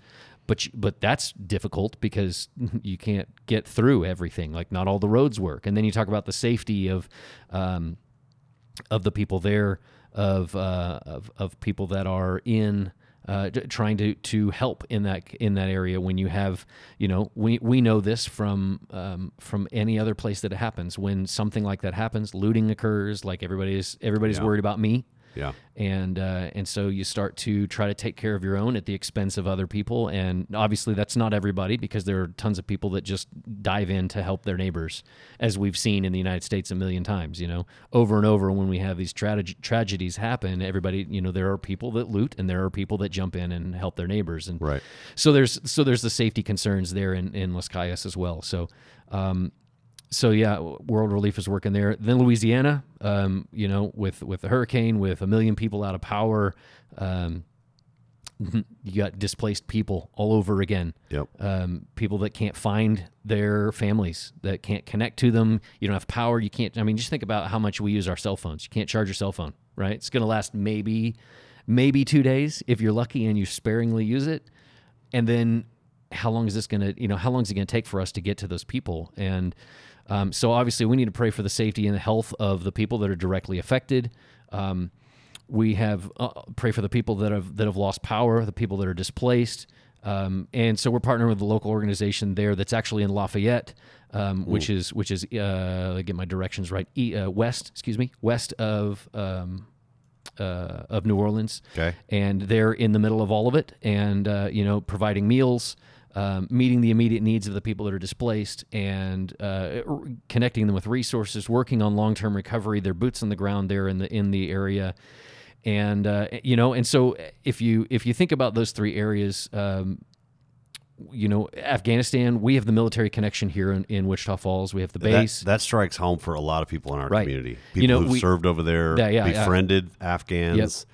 but but that's difficult because you can't get through everything. Like not all the roads work, and then you talk about the safety of um, of the people there, of uh, of of people that are in. Uh, trying to, to help in that in that area when you have you know we, we know this from um, from any other place that it happens when something like that happens looting occurs like everybody's everybody's Yeah. worried about me Yeah. and uh, and so you start to try to take care of your own at the expense of other people and obviously that's not everybody because there are tons of people that just dive in to help their neighbors as we've seen in the United States a million times you know over and over when we have these trage- tragedies happen everybody you know there are people that loot and there are people that jump in and help their neighbors and Right. so there's so there's the safety concerns there in in Las Calles as well so um, so yeah, World Relief is working there. Then Louisiana, um, you know, with with the hurricane, with a million people out of power, um, you got displaced people all over again. Yep. Um, people that can't find their families, that can't connect to them. You don't have power. You can't. I mean, just think about how much we use our cell phones. You can't charge your cell phone, right? It's going to last maybe maybe two days if you're lucky and you sparingly use it, and then how long is this going to you know how long is it going to take for us to get to those people and um, so obviously we need to pray for the safety and the health of the people that are directly affected. Um, we have uh, pray for the people that have that have lost power the people that are displaced. Um, and so we're partnering with a local organization there that's actually in Lafayette um, which is which is uh, get my directions right e, uh, west excuse me west of um, uh, of New Orleans. Okay. and they're in the middle of all of it and uh, you know providing meals um, meeting the immediate needs of the people that are displaced and uh, r- connecting them with resources working on long-term recovery their boots on the ground there in the in the area and uh, you know and so if you if you think about those three areas um, you know afghanistan we have the military connection here in, in wichita falls we have the base that strikes home for a lot of people in our Right. community. You People know, who've we- served over there, Yeah, yeah, yeah. befriended Afghans.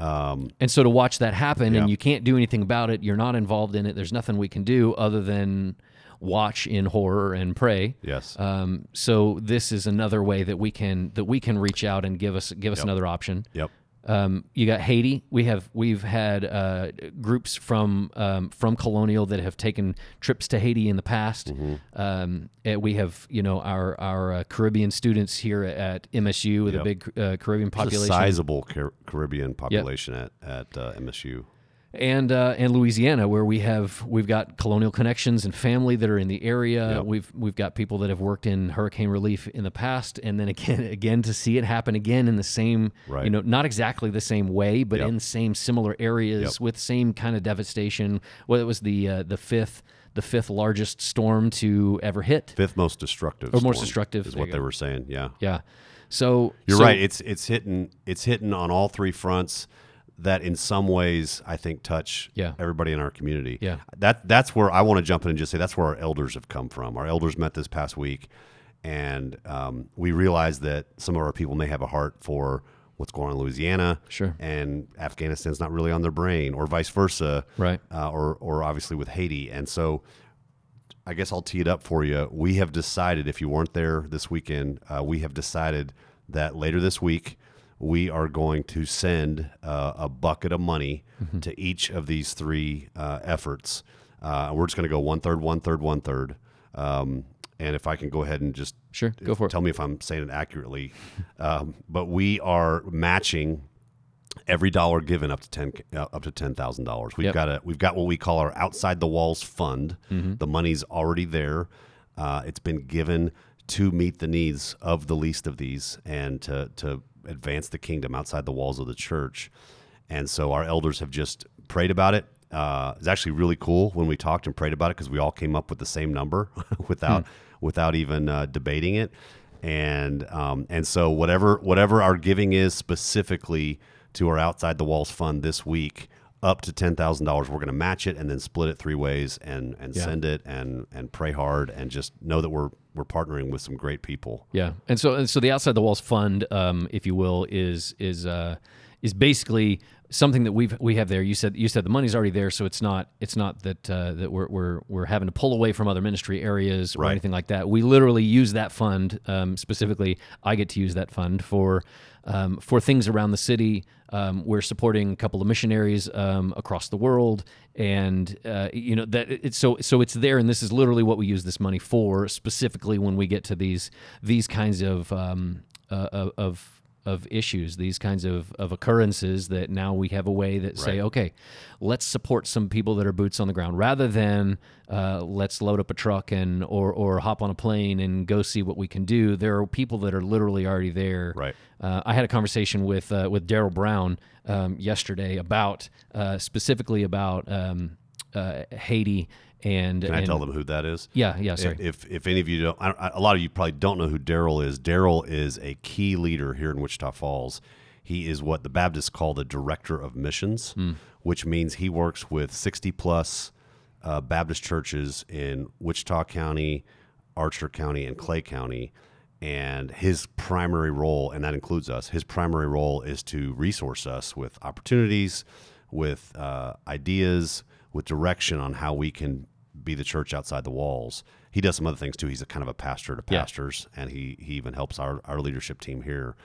Um, And so to watch that happen Yeah. and you can't do anything about it, you're not involved in it, there's nothing we can do other than watch in horror and pray. yes. Um, so this is another way that we can that we can reach out and give us give us another option. yep. Um, you got Haiti. We have we've had uh, groups from um, from Colonial that have taken trips to Haiti in the past. Mm-hmm. Um, and we have you know our our uh, Caribbean students here at MSU with a big uh, Caribbean population. sizable Car- Caribbean population at at uh, MSU. And uh, and Louisiana, where we have we've got colonial connections and family that are in the area. Yep. We've we've got people that have worked in hurricane relief in the past, and then again again to see it happen again in the same Right. you know not exactly the same way, but Yep. in same similar areas Yep. with same kind of devastation. Well, it was the uh, the fifth the fifth largest storm to ever hit. Fifth most destructive. Or most storm destructive, is there what they were saying. Yeah. Yeah, so You're so- right. It's it's hitting it's hitting on all three fronts that in some ways I think touch Yeah. everybody in our community. Yeah. That that's where I want to jump in and just say that's where our elders have come from. Our elders met this past week and um, we realized that some of our people may have a heart for what's going on in Louisiana. Sure. And Afghanistan's not really on their brain or vice versa. Right. Uh, or or obviously with Haiti. And so I guess I'll tee it up for you. We have decided, if you weren't there this weekend, uh, we have decided that later this week we are going to send uh, a bucket of money to each of these three uh, efforts. Uh, we're just going to go one third, one third, one third. Um, and if I can go ahead and just Sure, go for it. Tell me if I'm saying it accurately. um, but we are matching every dollar given up to ten uh, up to ten thousand dollars. We've Yep. got a we've got what we call our outside the walls fund. The money's already there. Uh, it's been given to meet the needs of the least of these and to to advance the kingdom outside the walls of the church. And so our elders have just prayed about it. Uh, it's actually really cool when we talked and prayed about it because we all came up with the same number without without even uh, debating it. And um, and so whatever whatever our giving is specifically to our outside the walls fund this week, up to ten thousand dollars, we're going to match it and then split it three ways and and Yeah. send it and and pray hard and just know that we're we're partnering with some great people. Yeah, and so and so the outside the walls fund, um, if you will, is is uh, is basically something that we've we have there. You said you said the money's already there, so it's not it's not that uh, that we're, we're we're having to pull away from other ministry areas or Right. anything like that. We literally use that fund um, specifically. I get to use that fund for um, for things around the city. Um, we're supporting a couple of missionaries um, across the world, and uh, you know that it's so so it's there. And this is literally what we use this money for, specifically when we get to these these kinds of um, uh, of- of issues, these kinds of, of occurrences that now we have a way that say, Right. okay, let's support some people that are boots on the ground rather than uh, let's load up a truck and or or hop on a plane and go see what we can do. There are people that are literally already there. Right. Uh, I had a conversation with uh, with Daryl Brown um, yesterday about uh, specifically about um, uh, Haiti and Can I and- tell them who that is? Yeah, yeah. Sorry. If if any of you don't, I, a lot of you probably don't know who Daryl is. Daryl is a key leader here in Wichita Falls. He is what the Baptists call the director of missions, which means he works with sixty plus uh, Baptist churches in Wichita County, Archer County, and Clay County. And his primary role, and that includes us, his primary role is to resource us with opportunities, with uh, ideas, with direction on how we can be the church outside the walls. He does some other things too. He's a kind of a pastor to Yeah. pastors, and he he even helps our, our leadership team here.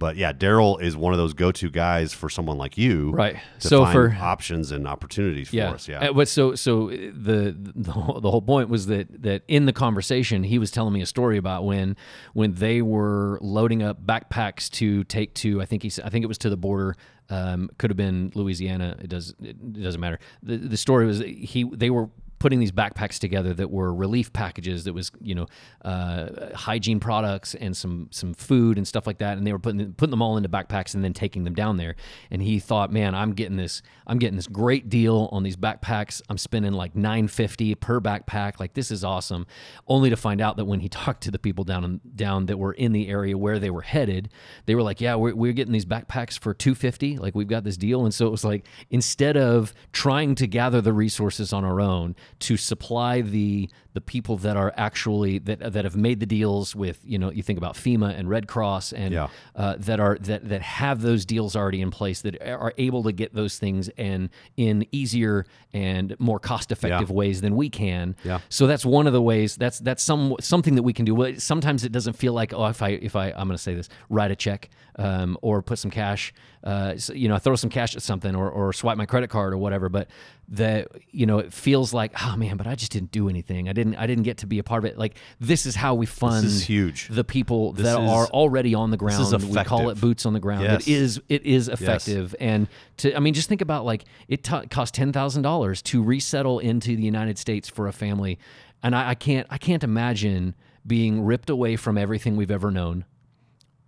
But yeah, Daryl is one of those go to guys for someone like you, Right. To So find for- options and opportunities for us. Yeah, Uh, but so so the the whole, the whole point was that that in the conversation he was telling me a story about when when they were loading up backpacks to take to I think he I think it was to the border. Um, could have been Louisiana. It does it doesn't matter. The the story was he they were putting these backpacks together that were relief packages that was you know uh, hygiene products and some some food and stuff like that. And they were putting putting them all into backpacks and then taking them down there. And he thought man I'm getting this I'm getting this great deal on these backpacks. I'm spending like 950 per backpack. Like this is awesome. Only to find out that when he talked to the people down down that were in the area where they were headed they were like yeah we're, we're getting these backpacks for 250 like we've got this deal. And so it was like instead of trying to gather the resources on our own to supply the the people that are actually that that have made the deals with you know you think about FEMA and Red Cross and Yeah. uh, that are that that have those deals already in place that are able to get those things and in easier and more cost effective Yeah. ways than we can. Yeah. So that's one of the ways. That's that's some something that we can do. Sometimes it doesn't feel like oh if I if I I'm going to say this write a check um, or put some cash uh, so, you know throw some cash at something or or swipe my credit card or whatever. But that you know it feels like oh man, but I just didn't do anything. I didn't I didn't get to be a part of it. Like this is how we fund is huge. the people that is- are already on the ground. is we call it boots on the ground. Yes. It is it is effective. And to I mean, just think about like it t- cost ten thousand dollars to resettle into the United States for a family, and I, I can't I can't imagine being ripped away from everything we've ever known,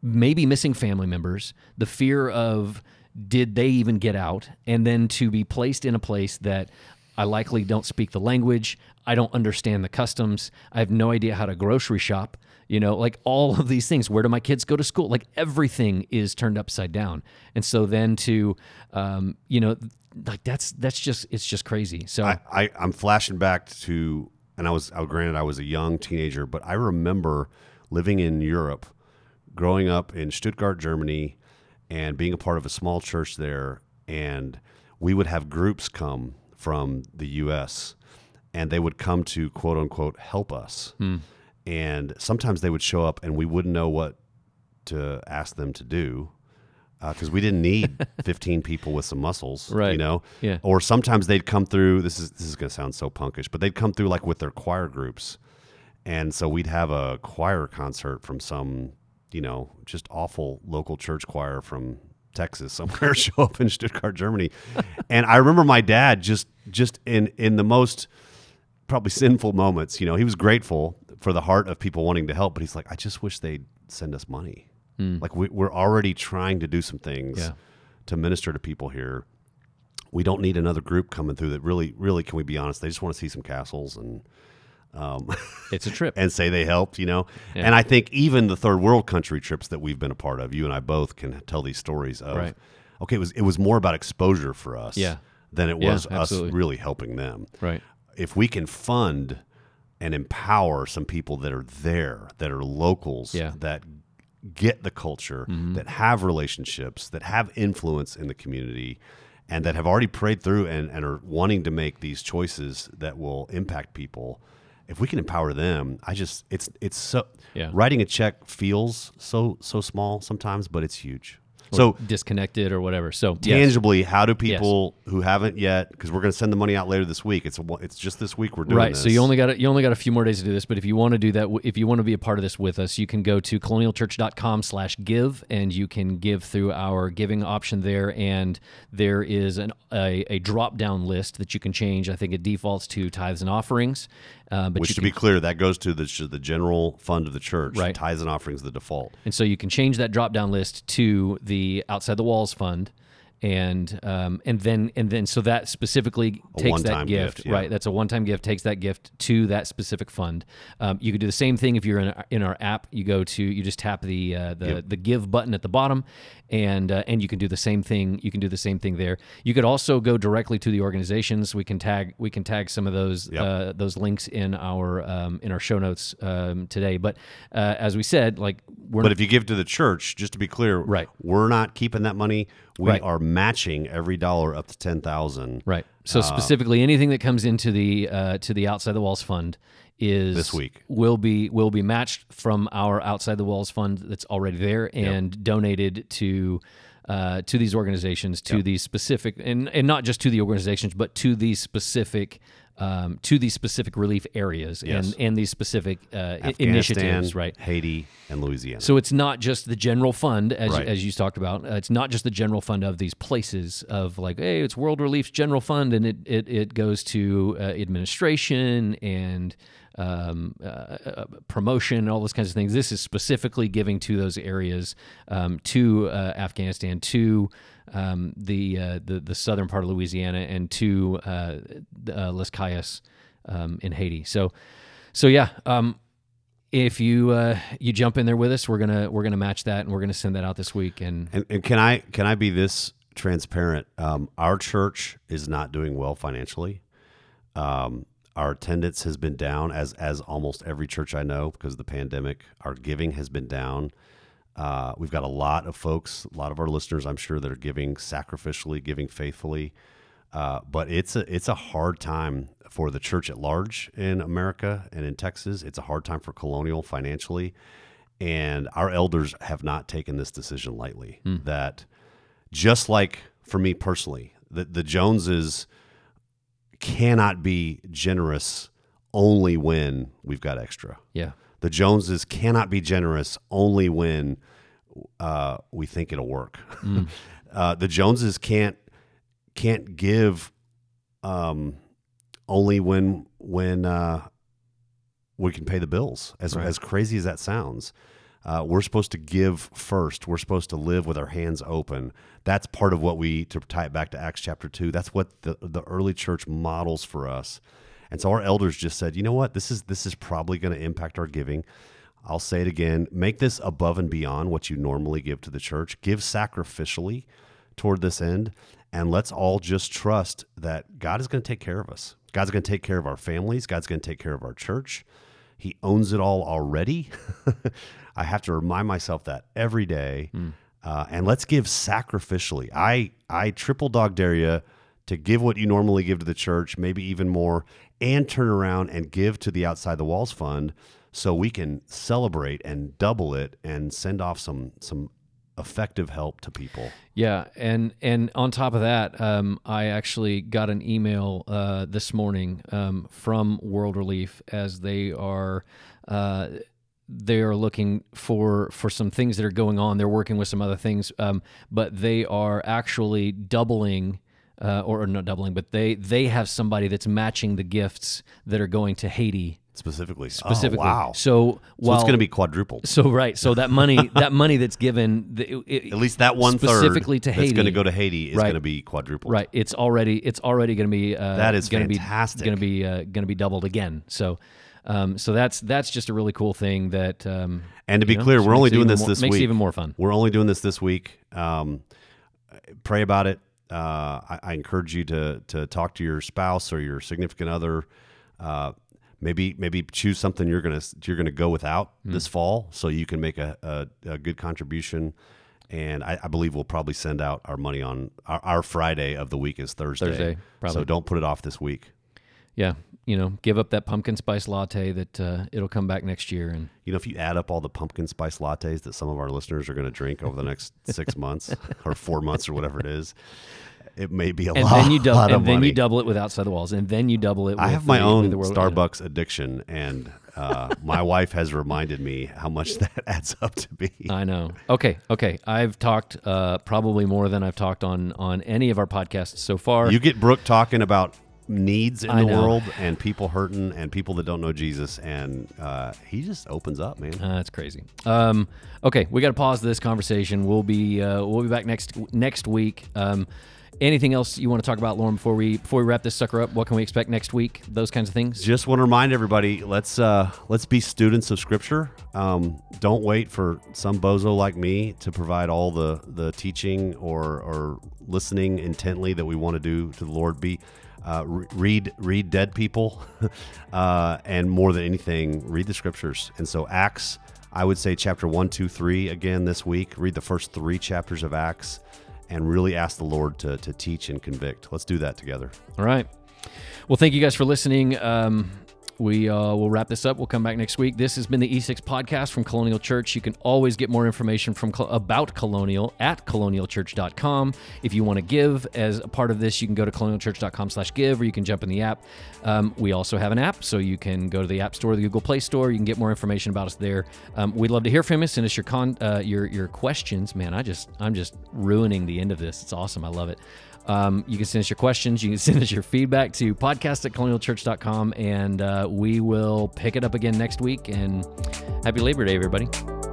maybe missing family members, the fear of did they even get out, and then to be placed in a place that I likely don't speak the language, I don't understand the customs, I have no idea how to grocery shop, you know, like all of these things. Where do my kids go to school? Like everything is turned upside down, and so then to, um, you know, like that's that's just it's just crazy. So I, I I'm flashing back to, and I was, I granted I was a young teenager, but I remember living in Europe, growing up in Stuttgart, Germany, and being a part of a small church there, and we would have groups come from the U.S. and they would come to quote unquote help us, hmm. and sometimes they would show up and we wouldn't know what to ask them to do uh, because we didn't need 15 people with some muscles, Right. You know, Yeah. Or sometimes they'd come through. This is this is going to sound so punkish, but they'd come through like with their choir groups, and so we'd have a choir concert from some, you know, just awful local church choir from Texas somewhere show up in Stuttgart, Germany, and I remember my dad just just in in the most probably sinful moments. You know, he was grateful for the heart of people wanting to help, but he's like, I just wish they'd send us money. Hmm. Like we, we're already trying to do some things Yeah. to minister to people here. We don't need another group coming through that really, really, can we be honest? They just want to see some castles and um, it's a trip. and say they helped, you know. Yeah. And I think even the third world country trips that we've been a part of, you and I both can tell these stories of. Right. Okay, it was it was more about exposure for us, Yeah. than it Yeah, was us really helping them right. if we can fund and empower some people that are there, that are locals, Yeah. that get the culture, that have relationships, that have influence in the community, and that have already prayed through and, and are wanting to make these choices that will impact people. If we can empower them, I just it's it's so Yeah. writing a check feels so so small sometimes, but it's huge. So disconnected or whatever. So yes. tangibly, how do people who haven't yet? Because we're going to send the money out later this week. It's a, it's just this week we're doing Right. this. So you only got you only got a few more days to do this, but if you want to do that, if you want to be a part of this with us, you can go to colonialchurch.com/give and you can give through our giving option there. And there is an, a, a drop down list that you can change. I think it defaults to tithes and offerings, uh, but Which, to can be clear, that goes to the the general fund of the church. Right. Tithes and offerings the default. And so you can change that drop down list to the outside the walls fund. And um, and then and then so that specifically takes that gift, gift, yeah. right? That's a one time gift. Takes that gift to that specific fund. Um, you could do the same thing if you're in our, in our app. You go to you just tap the uh, the the give button at the bottom, and uh, and you can do the same thing. You can do the same thing there. You could also go directly to the organizations. We can tag we can tag some of those Yep. uh, those links in our um, in our show notes um, today. But uh, as we said, like we're But if you give to the church, just to be clear, Right. we're not keeping that money. We Right. are matching every dollar up to ten thousand. Right. Uh, So specifically, anything that comes into the uh, to the outside the walls fund is This week. will be will be matched from our outside the walls fund that's already there and donated to. Uh, to these organizations, to these specific, and, and not just to the organizations, but to these specific, um, to these specific relief areas Yes. and and these specific uh, initiatives, right? Haiti, and Louisiana. So it's not just the general fund, as Right. as you talked about. Uh, it's not just the general fund of these places of like, hey, it's World Relief's general fund, and it it, it goes to uh, administration and um, uh, uh, promotion all those kinds of things. This is specifically giving to those areas, um, to uh, Afghanistan, to um, the, uh, the the southern part of Louisiana, and to uh, uh, Las Cayas um, in Haiti. So, so yeah. Um, if you you jump in there with us, we're gonna we're gonna match that, and we're gonna send that out this week. And And, and can I can I be this transparent? Um, our church is not doing well financially. Um, our attendance has been down, as as almost every church I know, because of the pandemic. Our giving has been down. Uh, we've got a lot of folks, a lot of our listeners, I'm sure, that are giving sacrificially, giving faithfully. Uh, but it's a it's a hard time for the church at large in America and in Texas. It's a hard time for Colonial financially, and our elders have not taken this decision lightly. That just like for me personally, the the Joneses cannot be generous only when we've got extra. yeah, The Joneses cannot be generous only when uh, we think it'll work. uh, the Joneses can't can't give um, only when when uh, we can pay the bills. As as crazy as that sounds, uh, we're supposed to give first. We're supposed to live with our hands open. That's part of what we to tie it back to Acts chapter two. That's what the the early church models for us. And so our elders just said, you know what, this is this is probably going to impact our giving. I'll say it again: make this above and beyond what you normally give to the church. Give sacrificially toward this end, and let's all just trust that God is going to take care of us. God's going to take care of our families. God's going to take care of our church. He owns it all already. I have to remind myself that every day. Uh, and let's give sacrificially. I I triple dog dare you to give what you normally give to the church, maybe even more, and turn around and give to the outside the walls fund, so we can celebrate and double it and send off some some effective help to people. yeah, and and on top of that, um, I actually got an email uh, this morning um, from World Relief as they are. Uh, they are looking for for some things that are going on. They're working with some other things, um, but they are actually doubling, uh, or, or not doubling, but they they have somebody that's matching the gifts that are going to Haiti Specifically, specifically. Oh, wow. So So while it's going to be quadrupled. so right, so that money that money that's given, the, it, At least that one specifically to that's Haiti. going to go to Haiti is Right. going to be quadrupled. Right, it's already it's already going to be uh, That is gonna. Be, going to be uh, going to be doubled again. So, um, so that's that's just a really cool thing that. Um, And to be know, clear, we're only doing this more- this makes week. it even more fun. We're only doing this this week. Um, pray about it. Uh, I, I encourage you to to talk to your spouse or your significant other. Uh, maybe maybe choose something you're gonna you're gonna go without this fall, so you can make a, a, a good contribution. And I, I believe we'll probably send out our money on our, our Friday of the week is Thursday. Thursday, probably. So don't put it off this week. Yeah, you know, give up that pumpkin spice latte that uh, it'll come back next year. And You know, if you add up all the pumpkin spice lattes that some of our listeners are going to drink over the next six months or four months or whatever it is, it may be a and lot, then you double lot of and then money. you double it with outside the walls, and then you double it. With I have my the- own with the world- Starbucks addiction, and uh, my wife has reminded me how much that adds up to be. I know. Okay, okay. I've talked uh, probably more than I've talked on on any of our podcasts so far. You get Brooke talking about needs in I the know. world and people hurting and people that don't know Jesus, and uh, he just opens up, man. Uh, that's crazy. Um, okay, we got to pause this conversation. We'll be uh, we'll be back next next week. Um, anything else you want to talk about, Lauren? Before we before we wrap this sucker up, what can we expect next week? Those kinds of things. just want to remind everybody let's uh let's be students of scripture um don't wait for some bozo like me to provide all the the teaching or or listening intently that we want to do to the lord be uh, read read dead people uh, and more than anything read the scriptures and so acts i would say chapter one two three again this week read the first three chapters of acts and really ask the lord to, to teach and convict let's do that together All right. Well, thank you guys for listening. Um, we uh, will wrap this up. We'll come back next week. This has been the E6 podcast from Colonial Church. You can always get more information from about Colonial at colonialchurch.com. If you want to give as a part of this, you can go to colonialchurch.com/give, or you can jump in the app. Um, we also have an app, so you can go to the App Store, the Google Play Store. You can get more information about us there. Um, we'd love to hear from you. Send us your con uh, your your questions. Man, I just I'm just ruining the end of this. It's awesome. I love it. Um, you can send us your questions. You can send us your feedback to podcast at colonialchurch.com, and uh, we will pick it up again next week. And happy Labor Day, everybody.